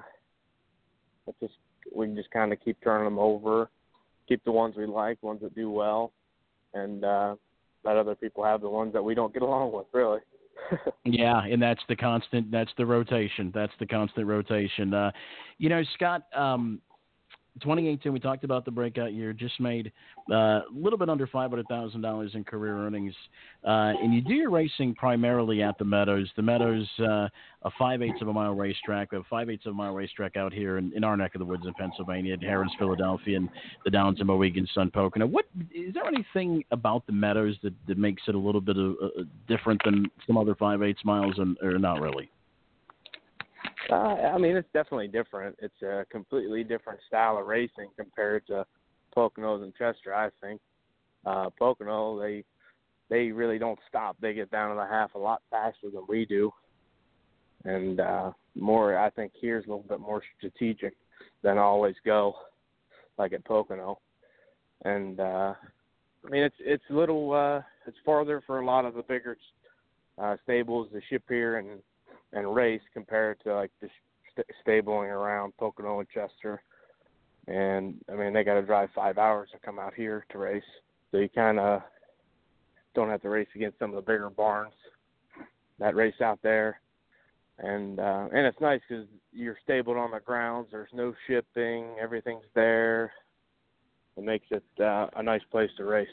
it's just we can just kind of keep turning them over, keep the ones we like, ones that do well, and uh, let other people have the ones that we don't get along with, really [LAUGHS] yeah, and that's the constant. That's the rotation. That's the constant rotation. Uh, you know, Scott. Um, 2018, we talked about the breakout year. Just made uh, a little bit under five hundred thousand dollars in career earnings, uh, and you do your racing primarily at the Meadows. The Meadows, uh, a five eighths of a mile racetrack, a five eighths of a mile racetrack out here in, in our neck of the woods in Pennsylvania, at Harrah's, Philadelphia, and the Downs of Mohegan Sun Pocono. What is there anything about the Meadows that, that makes it a little bit of, uh, different than some other five eighths miles, and, or not really? Uh, I mean, it's definitely different. It's a completely different style of racing compared to Poconos and Chester. I think uh, Pocono they they really don't stop. They get down to the half a lot faster than we do, and uh, more. I think here's a little bit more strategic than always go, like at Pocono, and uh, I mean it's it's a little uh, it's farther for a lot of the bigger uh, stables to ship here and and race compared to like the st- stabling around Pocono and Chester. And I mean, they got to drive five hours to come out here to race, so you kind of don't have to race against some of the bigger barns that race out there. And uh, and it's nice because you're stabled on the grounds. There's no shipping. Everything's there. It makes it uh, a nice place to race.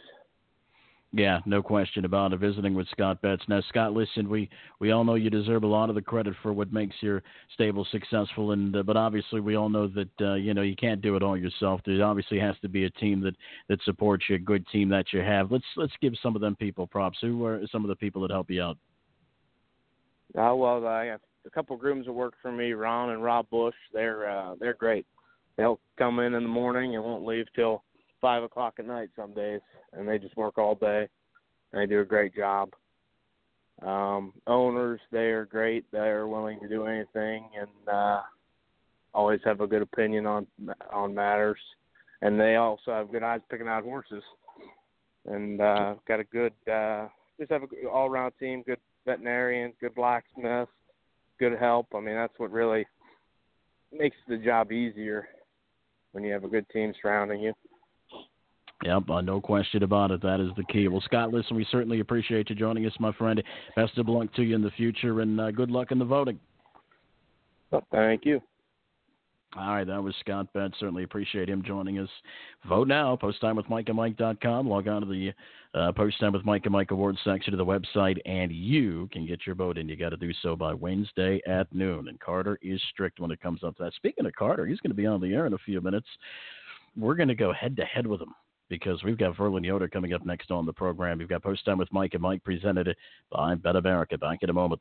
Yeah, no question about it. Visiting with Scott Betts. Now, Scott, listen, we, we all know you deserve a lot of the credit for what makes your stable successful, and uh, but obviously we all know that uh, you know you can't do it all yourself. There obviously has to be a team that, that supports you, a good team that you have. Let's let's give some of them people props. Who are some of the people that help you out? Uh, well, I have a couple grooms that work for me, Ron and Rob Bush. They're uh, they're great. They'll come in in the morning and won't leave till five o'clock at night some days, and they just work all day. And they do a great job. Um, owners, they are great. They are willing to do anything, and uh, always have a good opinion on on matters. And they also have good eyes picking out horses, and uh, got a good uh, just have a all around team. Good veterinarian, good blacksmith, good help. I mean, that's what really makes the job easier when you have a good team surrounding you. Yep, uh, no question about it. That is the key. Well, Scott, listen, we certainly appreciate you joining us, my friend. Best of luck to you in the future, and uh, good luck in the voting. Well, thank you. All right, that was Scott Betts. Certainly appreciate him joining us. Vote now. post time with Mike and PostTimeWithMikeandMike.com. Log on to the uh, Post Time with Mike and Mike Awards section of the website, and you can get your vote in. You got to do so by Wednesday at noon. And Carter is strict when it comes up to that. Speaking of Carter, he's going to be on the air in a few minutes. We're going to go head to head with him because we've got Verlin Yoder coming up next on the program. We've got Post Time with Mike and Mike presented by Bet America. Back in a moment.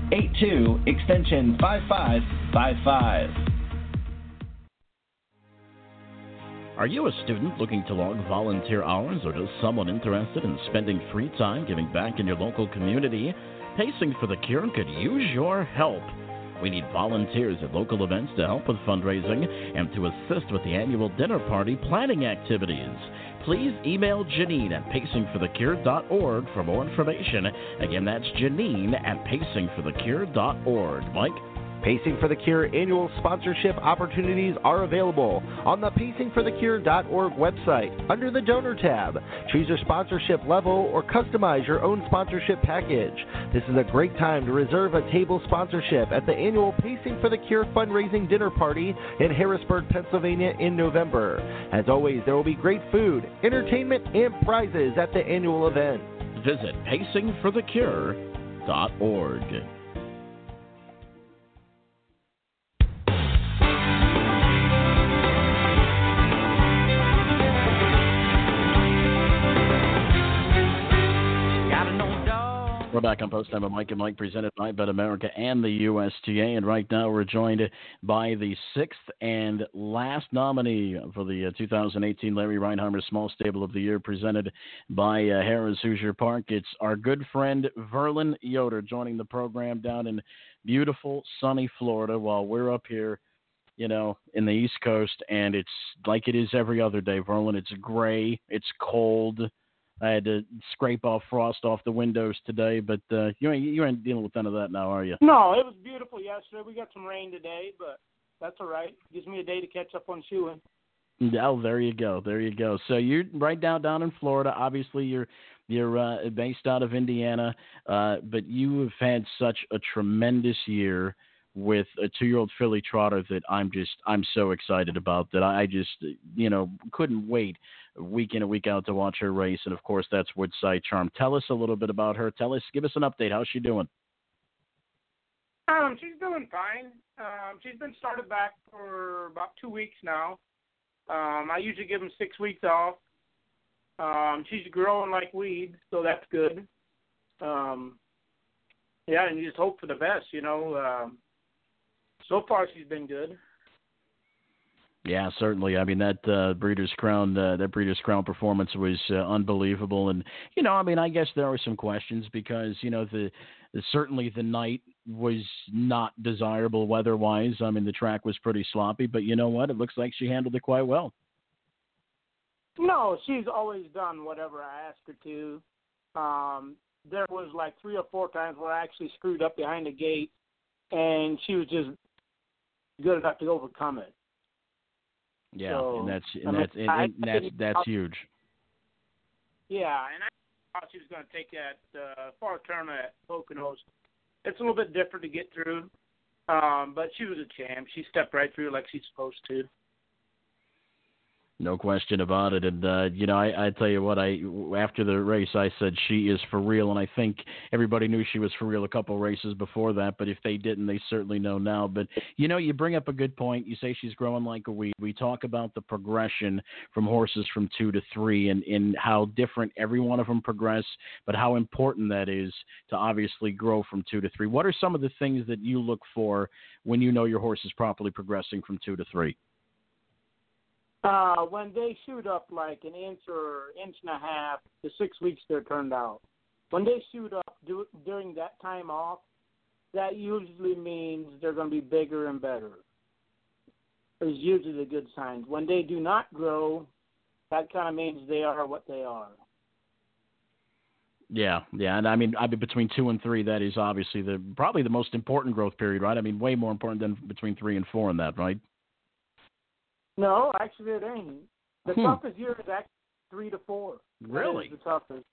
8782 extension 5555. Are you a student looking to log volunteer hours or just someone interested in spending free time giving back in your local community? Pacing for the Cure could use your help. We need volunteers at local events to help with fundraising and to assist with the annual dinner party planning activities please email Janine at pacingforthecure.org for more information. Again, that's Janine at pacingforthecure.org. Mike? Pacing for the Cure annual sponsorship opportunities are available on the pacingforthecure.org website under the donor tab. Choose your sponsorship level or customize your own sponsorship package. This is a great time to reserve a table sponsorship at the annual Pacing for the Cure fundraising dinner party in Harrisburg, Pennsylvania in November. As always, there will be great food, entertainment, and prizes at the annual event. Visit pacingforthecure.org. We're back on Post Time with Mike and Mike, presented by BetAmerica and the USTA. And right now we're joined by the sixth and last nominee for the uh, 2018 Larry Rheinheimer Small Stable of the Year, presented by uh, Harrah's Hoosier Park. It's our good friend Verlin Yoder joining the program down in beautiful, sunny Florida while we're up here you know, in the East Coast, and it's like it is every other day, Verlin. It's gray, it's cold, I had to scrape off frost off the windows today, but uh, you ain't you ain't dealing with none of that now, are you? No, it was beautiful yesterday. We got some rain today, but that's all right. Gives me a day to catch up on shoeing. Oh, there you go, there you go. So you're right down down in Florida. Obviously, you're you're uh, based out of Indiana, uh, but you have had such a tremendous year with a two-year-old filly trotter that I'm just I'm so excited about that I just you know couldn't wait week in and week out to watch her race. And of course, that's Woodside Charm. Tell us a little bit about her. Tell us, give us an update. How's she doing? Um, she's doing fine. Um, she's been started back for about two weeks now. Um, I usually give them six weeks off. Um, she's growing like weeds, so that's good. Um, yeah, and you just hope for the best, you know. Um, so far, she's been good. Yeah, certainly. I mean that uh, Breeders' Crown, uh, that Breeders' Crown performance was uh, unbelievable, and you know, I mean, I guess there are some questions because you know the, the certainly the night was not desirable weather-wise. I mean, the track was pretty sloppy, but you know what? It looks like she handled it quite well. No, she's always done whatever I asked her to. Um, there was like three or four times where I actually screwed up behind the gate, and she was just good enough to overcome it. Yeah, so, and that's and I mean, that's and, and that's that's huge. Yeah, and I thought she was going to take that uh, far tournament at Poconos. It's a little bit different to get through, um, but she was a champ. She stepped right through like she's supposed to. No question about it. And uh, you know, I, I tell you what, I after the race, I said she is for real, and I think everybody knew she was for real a couple races before that. But if they didn't, they certainly know now. But you know, you bring up a good point. You say she's growing like a weed. We talk about the progression from horses from two to three, and in how different every one of them progress, but how important that is to obviously grow from two to three. What are some of the things that you look for when you know your horse is properly progressing from two to three? Uh, when they shoot up like an inch or inch and a half, the six weeks they're turned out. When they shoot up do, during that time off, that usually means they're going to be bigger and better. Is usually the good signs. When they do not grow, that kind of means they are what they are. Yeah, yeah, and I mean, I mean, between two and three, that is obviously the probably the most important growth period, right? I mean, way more important than between three and four in that, right? No, actually, it ain't. The Hmm. toughest year is actually three to four. Really? the toughest.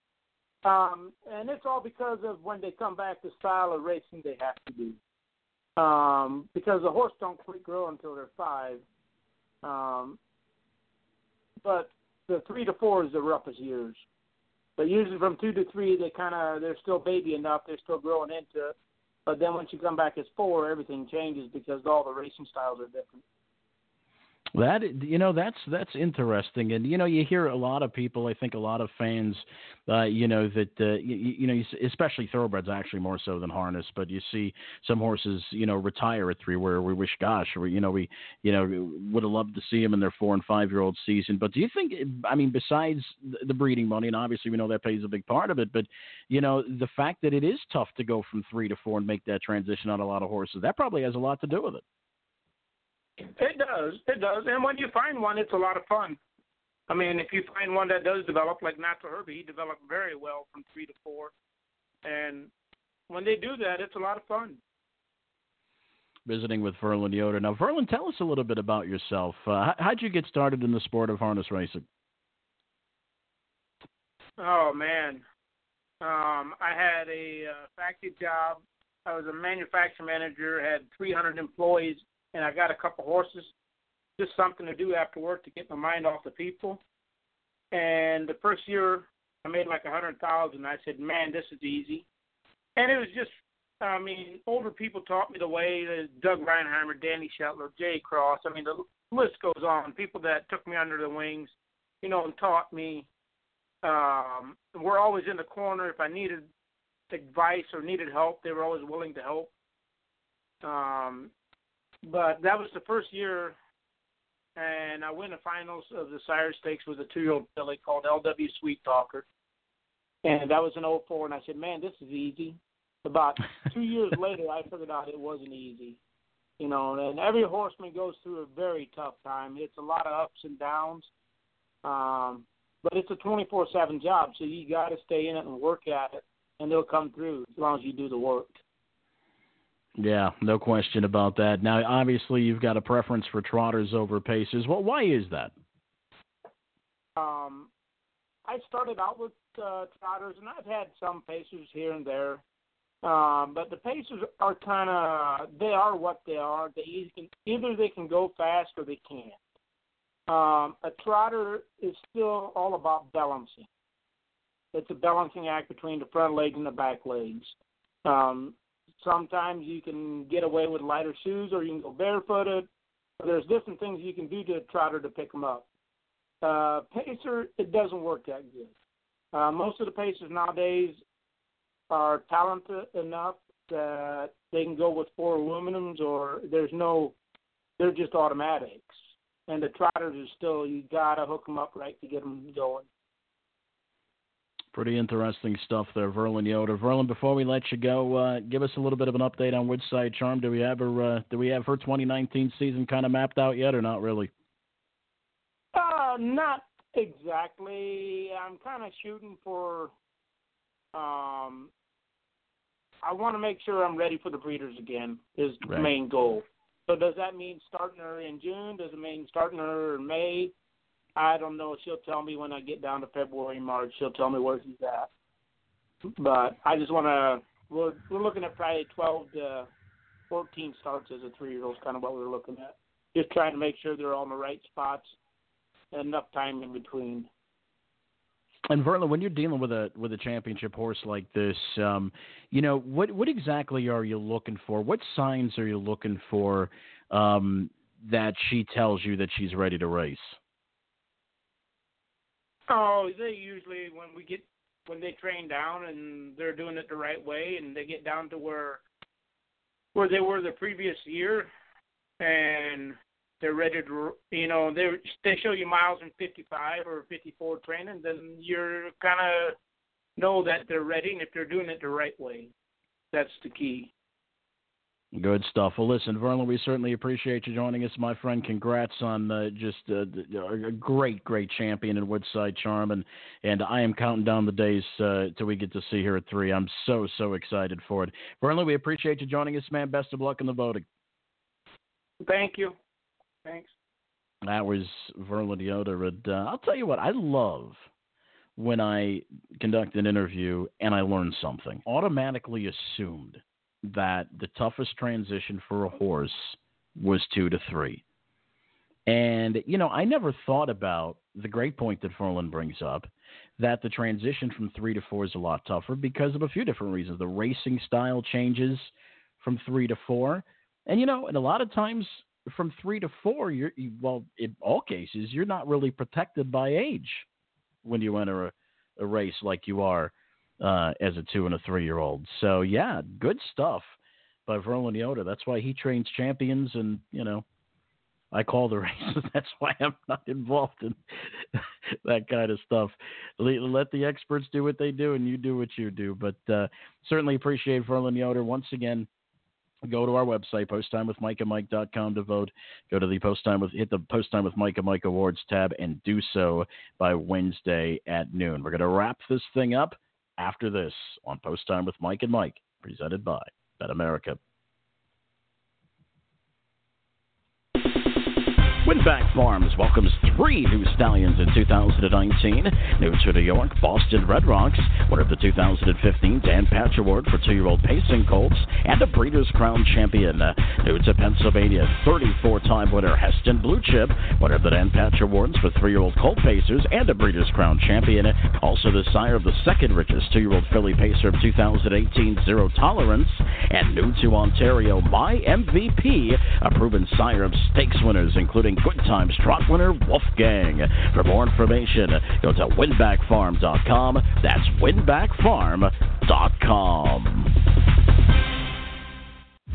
Um, and it's all because of when they come back, the style of racing they have to do. Um, because the horse don't quite grow until they're five. Um, but the three to four is the roughest years. But usually from two to three, they kind of they're still baby enough, they're still growing into it. But then once you come back as four, everything changes because all the racing styles are different. That you know that's that's interesting, and you know you hear a lot of people. I think a lot of fans, uh, you know that uh, you, you know especially thoroughbreds actually more so than harness. But you see some horses you know retire at three where we wish, gosh, we you know we you know would have loved to see them in their four and five year old season. But do you think? I mean, besides the- breeding money, and obviously we know that plays a big part of it, but you know the fact that it is tough to go from three to four and make that transition on a lot of horses, that probably has a lot to do with it. It does. It does. And when you find one, it's a lot of fun. I mean, if you find one that does develop, like Natural Herbie, he developed very well from three to four. And when they do that, it's a lot of fun. visiting with Verlin Yoder. Now, Verlin, tell us a little bit about yourself. Uh, how, how'd you get started in the sport of harness racing? Oh man, um, I had a uh, factory job. I was a manufacturing manager. Had 300 employees, and I got a couple horses. Just something to do after work to get my mind off the people. And the first year, I made like a hundred thousand. I said, "Man, this is easy." And it was just, I mean, older people taught me the way. Doug Rheinheimer, Danny Shetler, Jay Cross. I mean, the list goes on. People that took me under the wings, you know, and taught me um, were always in the corner. If I needed advice or needed help, they were always willing to help. Um, but that was the first year, and I win the finals of the Sire Stakes with a two-year-old filly called L.W. Sweet Talker, and that was in 04, And I said, "Man, this is easy." About [LAUGHS] two years later, I figured out it wasn't easy. You know, and every horseman goes through a very tough time. It's a lot of ups and downs. Um, but it's a 24/7 job, so you got to stay in it and work at it, and they'll come through as long as you do the work. Yeah, no question about that. Now, obviously, you've got a preference for trotters over pacers. Well, why is that? Um, I started out with uh, trotters, and I've had some pacers here and there. Um, but the pacers are kind of they are what they are. They either either they can go fast or they can't. Um, a trotter is still all about balancing. It's a balancing act between the front legs and the back legs. Um, sometimes you can get away with lighter shoes, or you can go barefooted. There's different things you can do to a trotter to pick them up. Uh, pacer, it doesn't work that good. Uh, most of the pacers nowadays are talented enough that they can go with four aluminums, or there's no, they're just automatics. And the trotters are still, you gotta hook them up right to get them going. Pretty interesting stuff there, Verlin Yoder. Verlin, before we let you go, uh, give us a little bit of an update on Woodside Charm. Do we have her? Uh, do we have her 2019 season kind of mapped out yet, or not really? Uh, not exactly. I'm kind of shooting for. Um, I want to make sure I'm ready for the breeders again. Is the Right. main goal. So does that mean starting her in June? Does it mean starting her in May? I don't know. She'll tell me when I get down to February, March. She'll tell me where she's at. But I just want to. We're we're looking at probably 12 to 14 starts as a three-year-old. Kind of what we're looking at. Just trying to make sure they're all in the right spots and enough time in between. And Verlin, when you're dealing with a with a championship horse like this, um, you know what what exactly are you looking for? What signs are you looking for um, that she tells you that she's ready to race? Oh, they usually when we get when they train down and they're doing it the right way and they get down to where where they were the previous year and they're ready to you know they they show you miles in 55 or 54 training then you're kind of know that they're ready and if they're doing it the right way. That's the key Good stuff. Well, listen, Verlin, we certainly appreciate you joining us, my friend. Congrats on uh, just uh, a great, great champion in Woodside Charm, and and I am counting down the days uh, till we get to see her at three. I'm so so excited for it. Verlin, we appreciate you joining us, man. Best of luck in the voting. Thank you. Thanks. That was Verlin Yoder. And, uh, I'll tell you what, I love when I conduct an interview and I learn something. Automatically assumed that the toughest transition for a horse was two to three. And, you know, I never thought about the great point that Verlin brings up that the transition from three to four is a lot tougher because of a few different reasons. The racing style changes from three to four. And, you know, and a lot of times from three to four, you're, you, well, in all cases, you're not really protected by age when you enter a, a race like you are uh, as a two and a three year old. So yeah, good stuff by Verlin Yoder. That's why he trains champions, and you know, I call the [LAUGHS] races. That's why I'm not involved in [LAUGHS] that kind of stuff. Let the experts do what they do, and you do what you do. But uh, certainly appreciate Verlin Yoder once again. Go to our website, posttimewithmikeandmike.com to vote. Go to the post time with hit the post time with Mike and Mike Awards tab and do so by Wednesday at noon. We're going to wrap this thing up after this on Post Time with Mike and Mike, presented by BetAmerica. Winbak Farms welcomes three new stallions in 2019. New to New York, Boston Red Rocks, winner of the 2015 Dan Patch Award for two-year-old pacing colts, and a Breeders' Crown champion. New to Pennsylvania, 34-time winner Heston Blue Chip, winner of the Dan Patch Awards for three-year-old colt pacers, and a Breeders' Crown champion. Also the sire of the second richest two-year-old filly pacer of 2018, Zero Tolerance, and new to Ontario, My MVP, a proven sire of stakes winners, including Good Times Trot winner Wolfgang. For more information, go to winbakfarm.com. That's winbakfarm.com.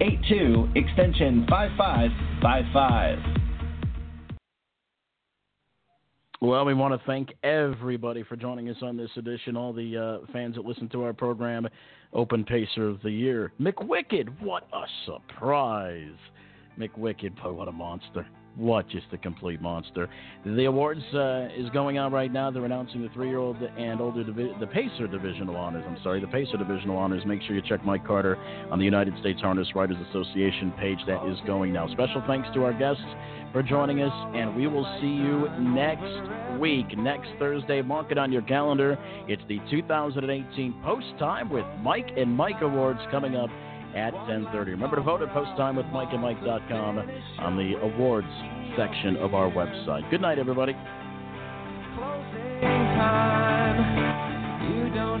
8782 extension 5555. Well, we want to thank everybody for joining us on this edition. All the uh, fans that listen to our program, Open Pacer of the Year. McWicked, what a surprise! McWicked, boy, what a monster. What just a complete monster. The awards uh, is going on right now. They're announcing the three-year-old and older, divi- the Pacer Divisional Honors. I'm sorry, the Pacer Divisional Honors. Make sure you check Mike Carter on the United States Harness Writers Association page. That is going now. Special thanks to our guests for joining us, and we will see you next week, next Thursday. Mark it on your calendar. It's the 2018 Post Time with Mike and Mike Awards coming up at 10:30. Remember to vote at posttimewithmikeandmike.com on the awards section of our website. Good night, everybody. You don't